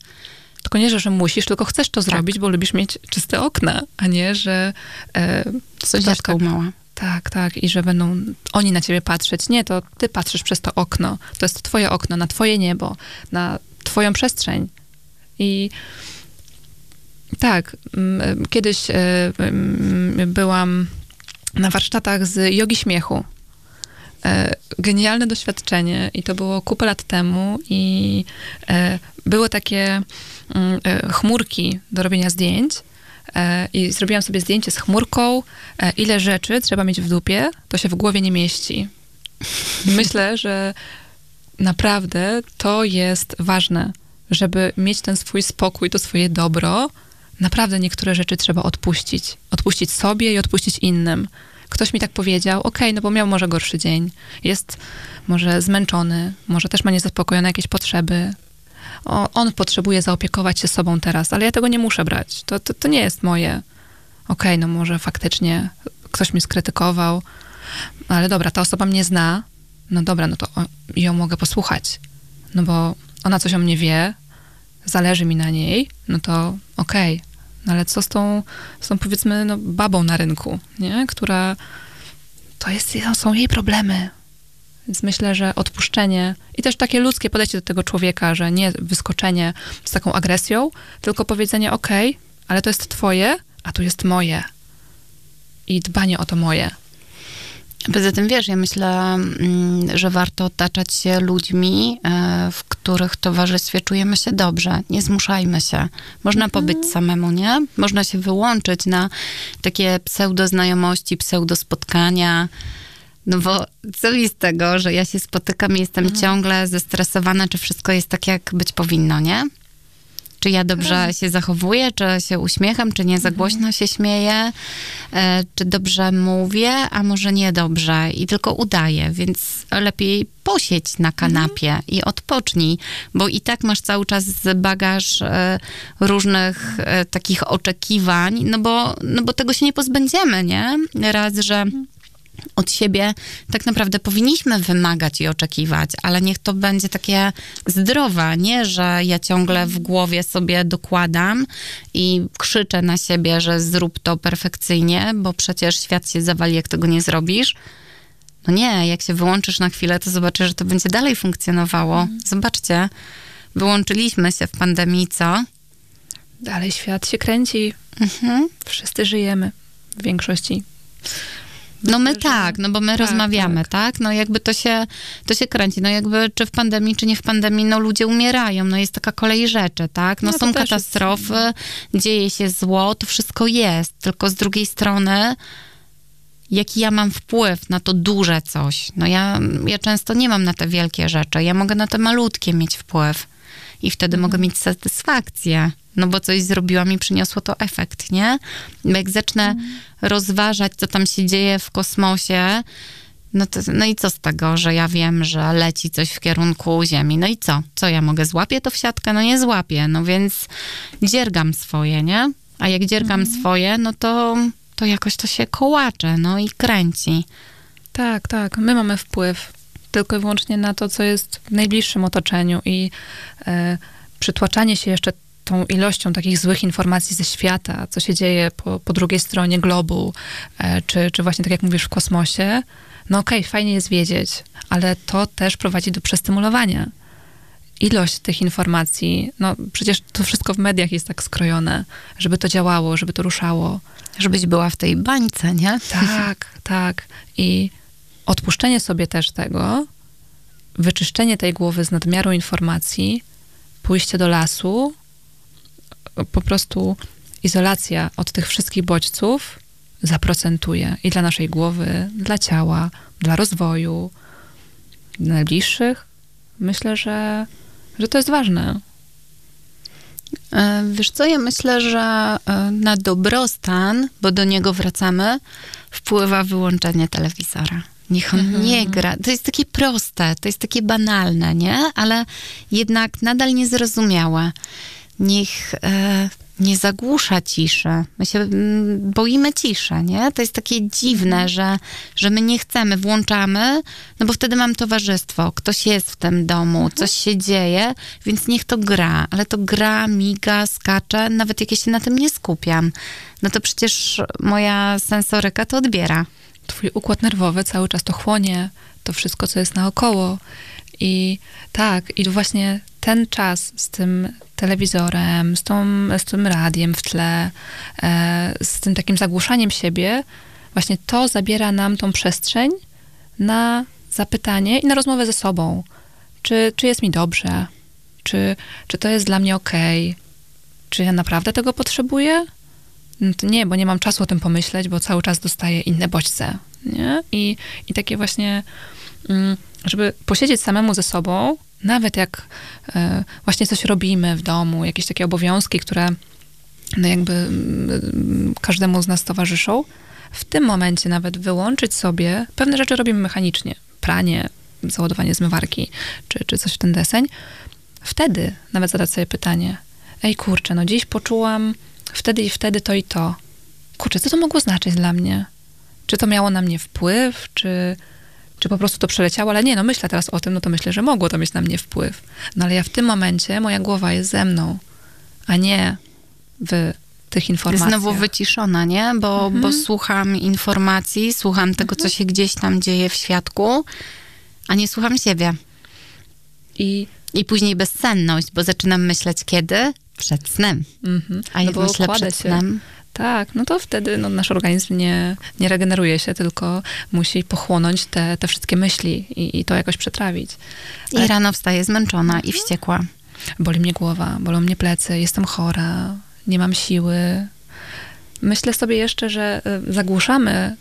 Tylko nie, że, musisz, tylko chcesz to Tak. zrobić, bo lubisz mieć czyste okna, a nie, że e, Sąsiadka umyła. Tak, tak. I że będą oni na ciebie patrzeć. Nie, to ty patrzysz przez to okno. To jest twoje okno, na twoje niebo, na twoją przestrzeń. I tak, mm, kiedyś e, mm, byłam na warsztatach z jogi śmiechu. E, Genialne doświadczenie i to było kupę lat temu i e, były takie mm, e, chmurki do robienia zdjęć i zrobiłam sobie zdjęcie z chmurką, ile rzeczy trzeba mieć w dupie, to się w głowie nie mieści. Myślę, że naprawdę to jest ważne, żeby mieć ten swój spokój, to swoje dobro. Naprawdę niektóre rzeczy trzeba odpuścić. Odpuścić sobie i odpuścić innym. Ktoś mi tak powiedział, okej, okay, no bo miał może gorszy dzień, jest może zmęczony, może też ma niezaspokojone jakieś potrzeby. O, on potrzebuje zaopiekować się sobą teraz, ale ja tego nie muszę brać. To, to, to nie jest moje. Okej, okay, no może faktycznie ktoś mnie skrytykował, ale dobra, ta osoba mnie zna, no dobra, no to ją mogę posłuchać, no bo ona coś o mnie wie, zależy mi na niej, no to okej, okay. No ale co z tą, z tą powiedzmy, no, babą na rynku, nie? Która, to jest, są jej problemy. Więc myślę, że odpuszczenie i też takie ludzkie podejście do tego człowieka, że nie wyskoczenie z taką agresją, tylko powiedzenie, okej, okay, ale to jest twoje, a tu jest moje. I dbanie o to moje. Poza tym wiesz, ja myślę, mm, że warto otaczać się ludźmi, e, w których towarzystwie czujemy się dobrze. Nie zmuszajmy się. Można mhm. pobyć samemu, nie? Można się wyłączyć na takie pseudoznajomości, pseudospotkania. No bo co mi z tego, że ja się spotykam i jestem mhm. ciągle zestresowana, czy wszystko jest tak, jak być powinno, nie? Czy ja dobrze się zachowuję, czy się uśmiecham, czy nie za mhm. głośno się śmieję, e, czy dobrze mówię, a może nie dobrze i tylko udaję, więc lepiej posiedź na kanapie mhm. i odpocznij, bo i tak masz cały czas bagaż e, różnych e, takich oczekiwań, no bo, no bo tego się nie pozbędziemy, nie? Raz, że mhm od siebie tak naprawdę powinniśmy wymagać i oczekiwać, ale niech to będzie takie zdrowe, nie, że ja ciągle w głowie sobie dokładam i krzyczę na siebie, że zrób to perfekcyjnie, bo przecież świat się zawali, jak tego nie zrobisz. No nie, jak się wyłączysz na chwilę, to zobaczysz, że to będzie dalej funkcjonowało. Mhm. Zobaczcie, wyłączyliśmy się w pandemii, co? Dalej świat się kręci. Mhm. Wszyscy żyjemy w większości no my tak, no bo my tak, rozmawiamy, tak. tak. No jakby to się, to się kręci. No jakby czy w pandemii, czy nie w pandemii, no ludzie umierają. No jest taka kolej rzeczy, tak? No, no są katastrofy, jest... dzieje się zło, to wszystko jest. Tylko z drugiej strony jaki ja mam wpływ na to duże coś. No ja, ja często nie mam na te wielkie rzeczy. Ja mogę na te malutkie mieć wpływ. I wtedy mhm. mogę mieć satysfakcję no bo coś zrobiłam i przyniosło to efekt, nie? Bo jak zacznę mm. rozważać, co tam się dzieje w kosmosie, no, to, no i co z tego, że ja wiem, że leci coś w kierunku Ziemi? No i co? Co ja mogę? Złapię to w siatkę? No nie złapię, no więc dziergam swoje, nie? A jak dziergam mm. swoje, no to, to jakoś to się kołacze, no i kręci. Tak, tak. My mamy wpływ tylko i wyłącznie na to, co jest w najbliższym otoczeniu i e, przytłaczanie się jeszcze tą ilością takich złych informacji ze świata, co się dzieje po, po drugiej stronie globu, e, czy, czy właśnie tak jak mówisz w kosmosie, no okej, okay, fajnie jest wiedzieć, ale to też prowadzi do przestymulowania. Ilość tych informacji, no przecież to wszystko w mediach jest tak skrojone, żeby to działało, żeby to ruszało. Żebyś była w tej bańce, nie? Tak, tak. I odpuszczenie sobie też tego, wyczyszczenie tej głowy z nadmiaru informacji, pójście do lasu, po prostu izolacja od tych wszystkich bodźców zaprocentuje i dla naszej głowy, dla ciała, dla rozwoju, dla najbliższych. Myślę, że, że to jest ważne. E, wiesz co, ja myślę, że e, na dobrostan, bo do niego wracamy, wpływa wyłączenie telewizora. Niech on mhm. nie gra. To jest takie proste, to jest takie banalne, nie? Ale jednak nadal niezrozumiałe niech e, nie zagłusza ciszy. My się mm, boimy ciszy, nie? To jest takie dziwne, mhm. że, że my nie chcemy, włączamy, no bo wtedy mam towarzystwo, ktoś jest w tym domu, mhm. coś się dzieje, więc niech to gra, ale to gra, miga, skacze, nawet jak ja się na tym nie skupiam, no to przecież moja sensoryka to odbiera. Twój układ nerwowy cały czas to chłonie, to wszystko, co jest naokoło. I tak, i właśnie ten czas z tym telewizorem, z, tą, z tym radiem w tle, e, z tym takim zagłuszaniem siebie, właśnie to zabiera nam tą przestrzeń na zapytanie i na rozmowę ze sobą. Czy, czy jest mi dobrze? Czy, czy to jest dla mnie ok? Czy ja naprawdę tego potrzebuję? No nie, bo nie mam czasu o tym pomyśleć, bo cały czas dostaję inne bodźce. Nie? I, I takie właśnie mm, żeby posiedzieć samemu ze sobą, nawet jak e, właśnie coś robimy w domu, jakieś takie obowiązki, które no jakby mm, każdemu z nas towarzyszą, w tym momencie nawet wyłączyć sobie, pewne rzeczy robimy mechanicznie, pranie, załadowanie zmywarki, czy, czy coś w ten deseń, wtedy nawet zadać sobie pytanie, ej kurczę, no dziś poczułam wtedy i wtedy to i to. Kurczę, co to mogło znaczyć dla mnie? Czy to miało na mnie wpływ, czy, czy po prostu to przeleciało? Ale nie, no myślę teraz o tym, no to myślę, że mogło to mieć na mnie wpływ. No ale ja w tym momencie, moja głowa jest ze mną, a nie w tych informacjach. Znowu wyciszona, nie? Bo, Mhm. bo słucham informacji, słucham tego, co się gdzieś tam dzieje w świadku, a nie słucham siebie. I I później bezsenność, bo zaczynam myśleć kiedy? Przed snem. mhm, A jak no bo myślę przed się. Tak, no to wtedy no, nasz organizm nie, nie regeneruje się, tylko musi pochłonąć te, te wszystkie myśli i, i to jakoś przetrawić. i rano wstaję zmęczona i wściekła. Boli mnie głowa, bolą mnie plecy, jestem chora, nie mam siły. Myślę sobie jeszcze, że e, zagłuszamy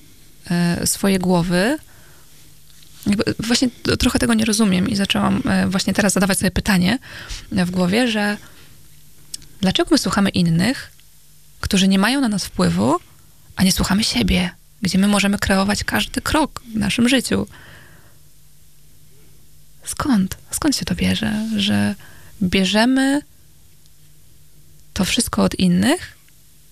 e, swoje głowy. Właśnie trochę tego nie rozumiem i zaczęłam e, właśnie teraz zadawać sobie pytanie w głowie, że dlaczego my słuchamy innych, którzy nie mają na nas wpływu, a nie słuchamy siebie, gdzie my możemy kreować każdy krok w naszym życiu? Skąd? Skąd się to bierze, że bierzemy to wszystko od innych,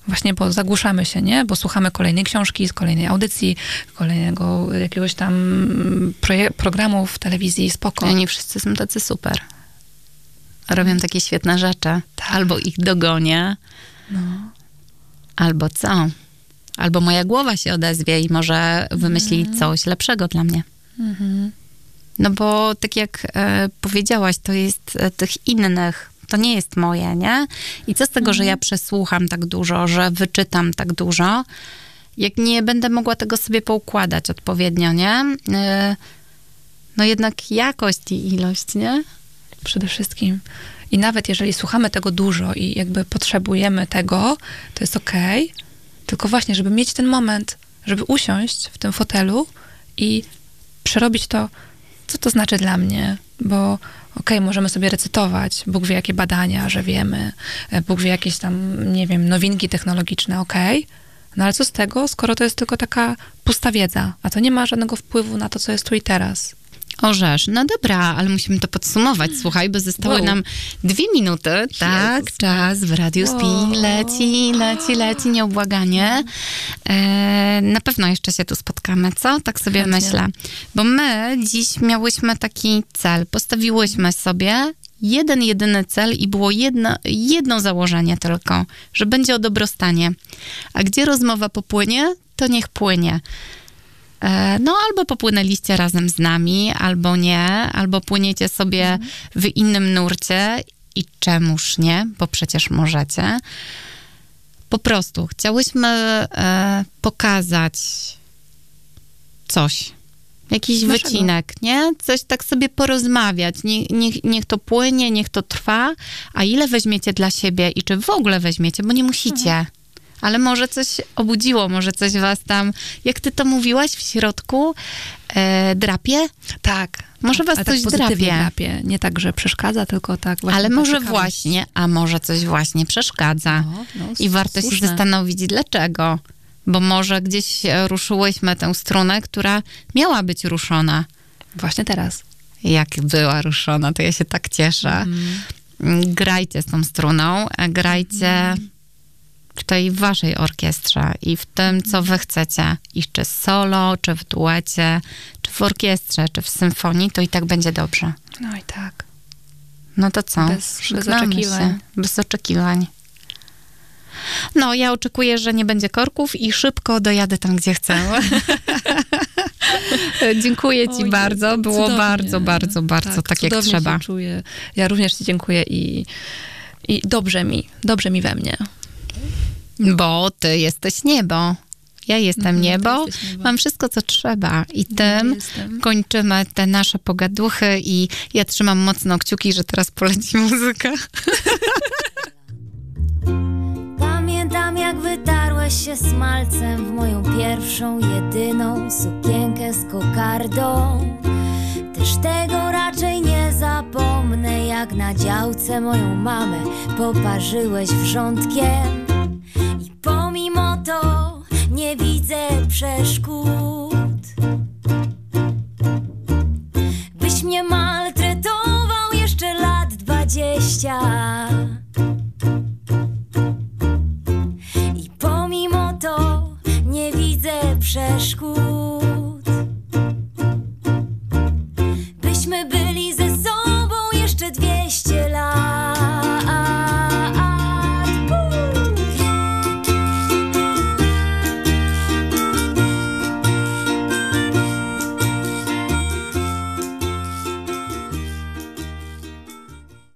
właśnie bo zagłuszamy się, nie? Bo słuchamy kolejnej książki, z kolejnej audycji, kolejnego jakiegoś tam programu w telewizji, spoko. I oni wszyscy są tacy super. Robią takie świetne rzeczy. Albo ich dogonię, No. Albo co? Albo moja głowa się odezwie i może wymyśli coś lepszego dla mnie. Mhm. No bo tak jak e, powiedziałaś, to jest e, tych innych, to nie jest moje, nie? I co z tego, że ja przesłucham tak dużo, że wyczytam tak dużo, jak nie będę mogła tego sobie poukładać odpowiednio, nie? E, no jednak jakość i ilość, nie? Przede wszystkim. I nawet jeżeli słuchamy tego dużo i jakby potrzebujemy tego, to jest okej. Tylko właśnie, żeby mieć ten moment, żeby usiąść w tym fotelu i przerobić to, co to znaczy dla mnie. Bo okej, możemy sobie recytować, Bóg wie jakie badania, że wiemy, e, Bóg wie jakieś tam, nie wiem, nowinki technologiczne, okej. No ale co z tego, skoro to jest tylko taka pusta wiedza, a to nie ma żadnego wpływu na to, co jest tu i teraz. Orzesz. No dobra, ale musimy to podsumować, słuchaj, bo zostały Wow. nam dwie minuty. Tak, Jezus. czas w Radiu Wow. Spin leci, leci, leci nieubłaganie. E, na pewno jeszcze się tu spotkamy, co? Tak sobie Chętnie. myślę. Bo my dziś miałyśmy taki cel. Postawiłyśmy sobie jeden, jedyny cel i było jedno, jedno założenie tylko, że będzie o dobrostanie. A gdzie rozmowa popłynie, to niech płynie. E, No, albo popłynęliście razem z nami, albo nie, albo płyniecie sobie w innym nurcie i czemuż nie, bo przecież możecie. Po prostu chciałyśmy e, pokazać coś. Jakiś Naszego. wycinek, nie? Coś tak sobie porozmawiać. Nie, niech, niech to płynie, niech to trwa. A ile weźmiecie dla siebie i czy w ogóle weźmiecie, bo nie musicie. Ale może coś obudziło, może coś was tam, jak ty to mówiłaś w środku, e, drapie? Tak. Może was Ale coś tak drapie. drapie. Nie tak, że przeszkadza, tylko tak właśnie. Ale może właśnie, a może coś właśnie przeszkadza. No, no, I warto się słuszne. zastanowić, dlaczego. Bo może gdzieś ruszyłyśmy tę strunę, która miała być ruszona. Właśnie teraz. Jak była ruszona, to ja się tak cieszę. Mm, Grajcie z tą struną, e, grajcie w tej waszej orkiestrze i w tym, co wy chcecie. I czy solo, czy w duecie, czy w orkiestrze, czy w symfonii, to i tak będzie dobrze. No i tak. No to co? Bez- bez oczekiwań. Się. Bez oczekiwań. No, ja oczekuję, że nie będzie korków i szybko dojadę tam, gdzie chcę. Dziękuję ci O bardzo. Było cudownie. bardzo, bardzo, bardzo tak, jak cudownie trzeba. Czuję. Ja również ci dziękuję i, i dobrze mi, dobrze mi we mnie. Bo ty jesteś niebo. Ja jestem Mhm, niebo. niebo. Mam wszystko, co trzeba. I Ja tym jestem. kończymy te nasze pogaduchy i ja trzymam mocno kciuki, że teraz poleci muzyka. Pamiętam jak wytarłeś się smalcem w moją pierwszą, jedyną sukienkę z kokardą Też tego raczej nie zapomnę, jak na działce moją mamę poparzyłeś wrzątkiem. I pomimo to nie widzę przeszkód. Byś mnie maltretował jeszcze lat dwadzieścia. I pomimo to nie widzę przeszkód.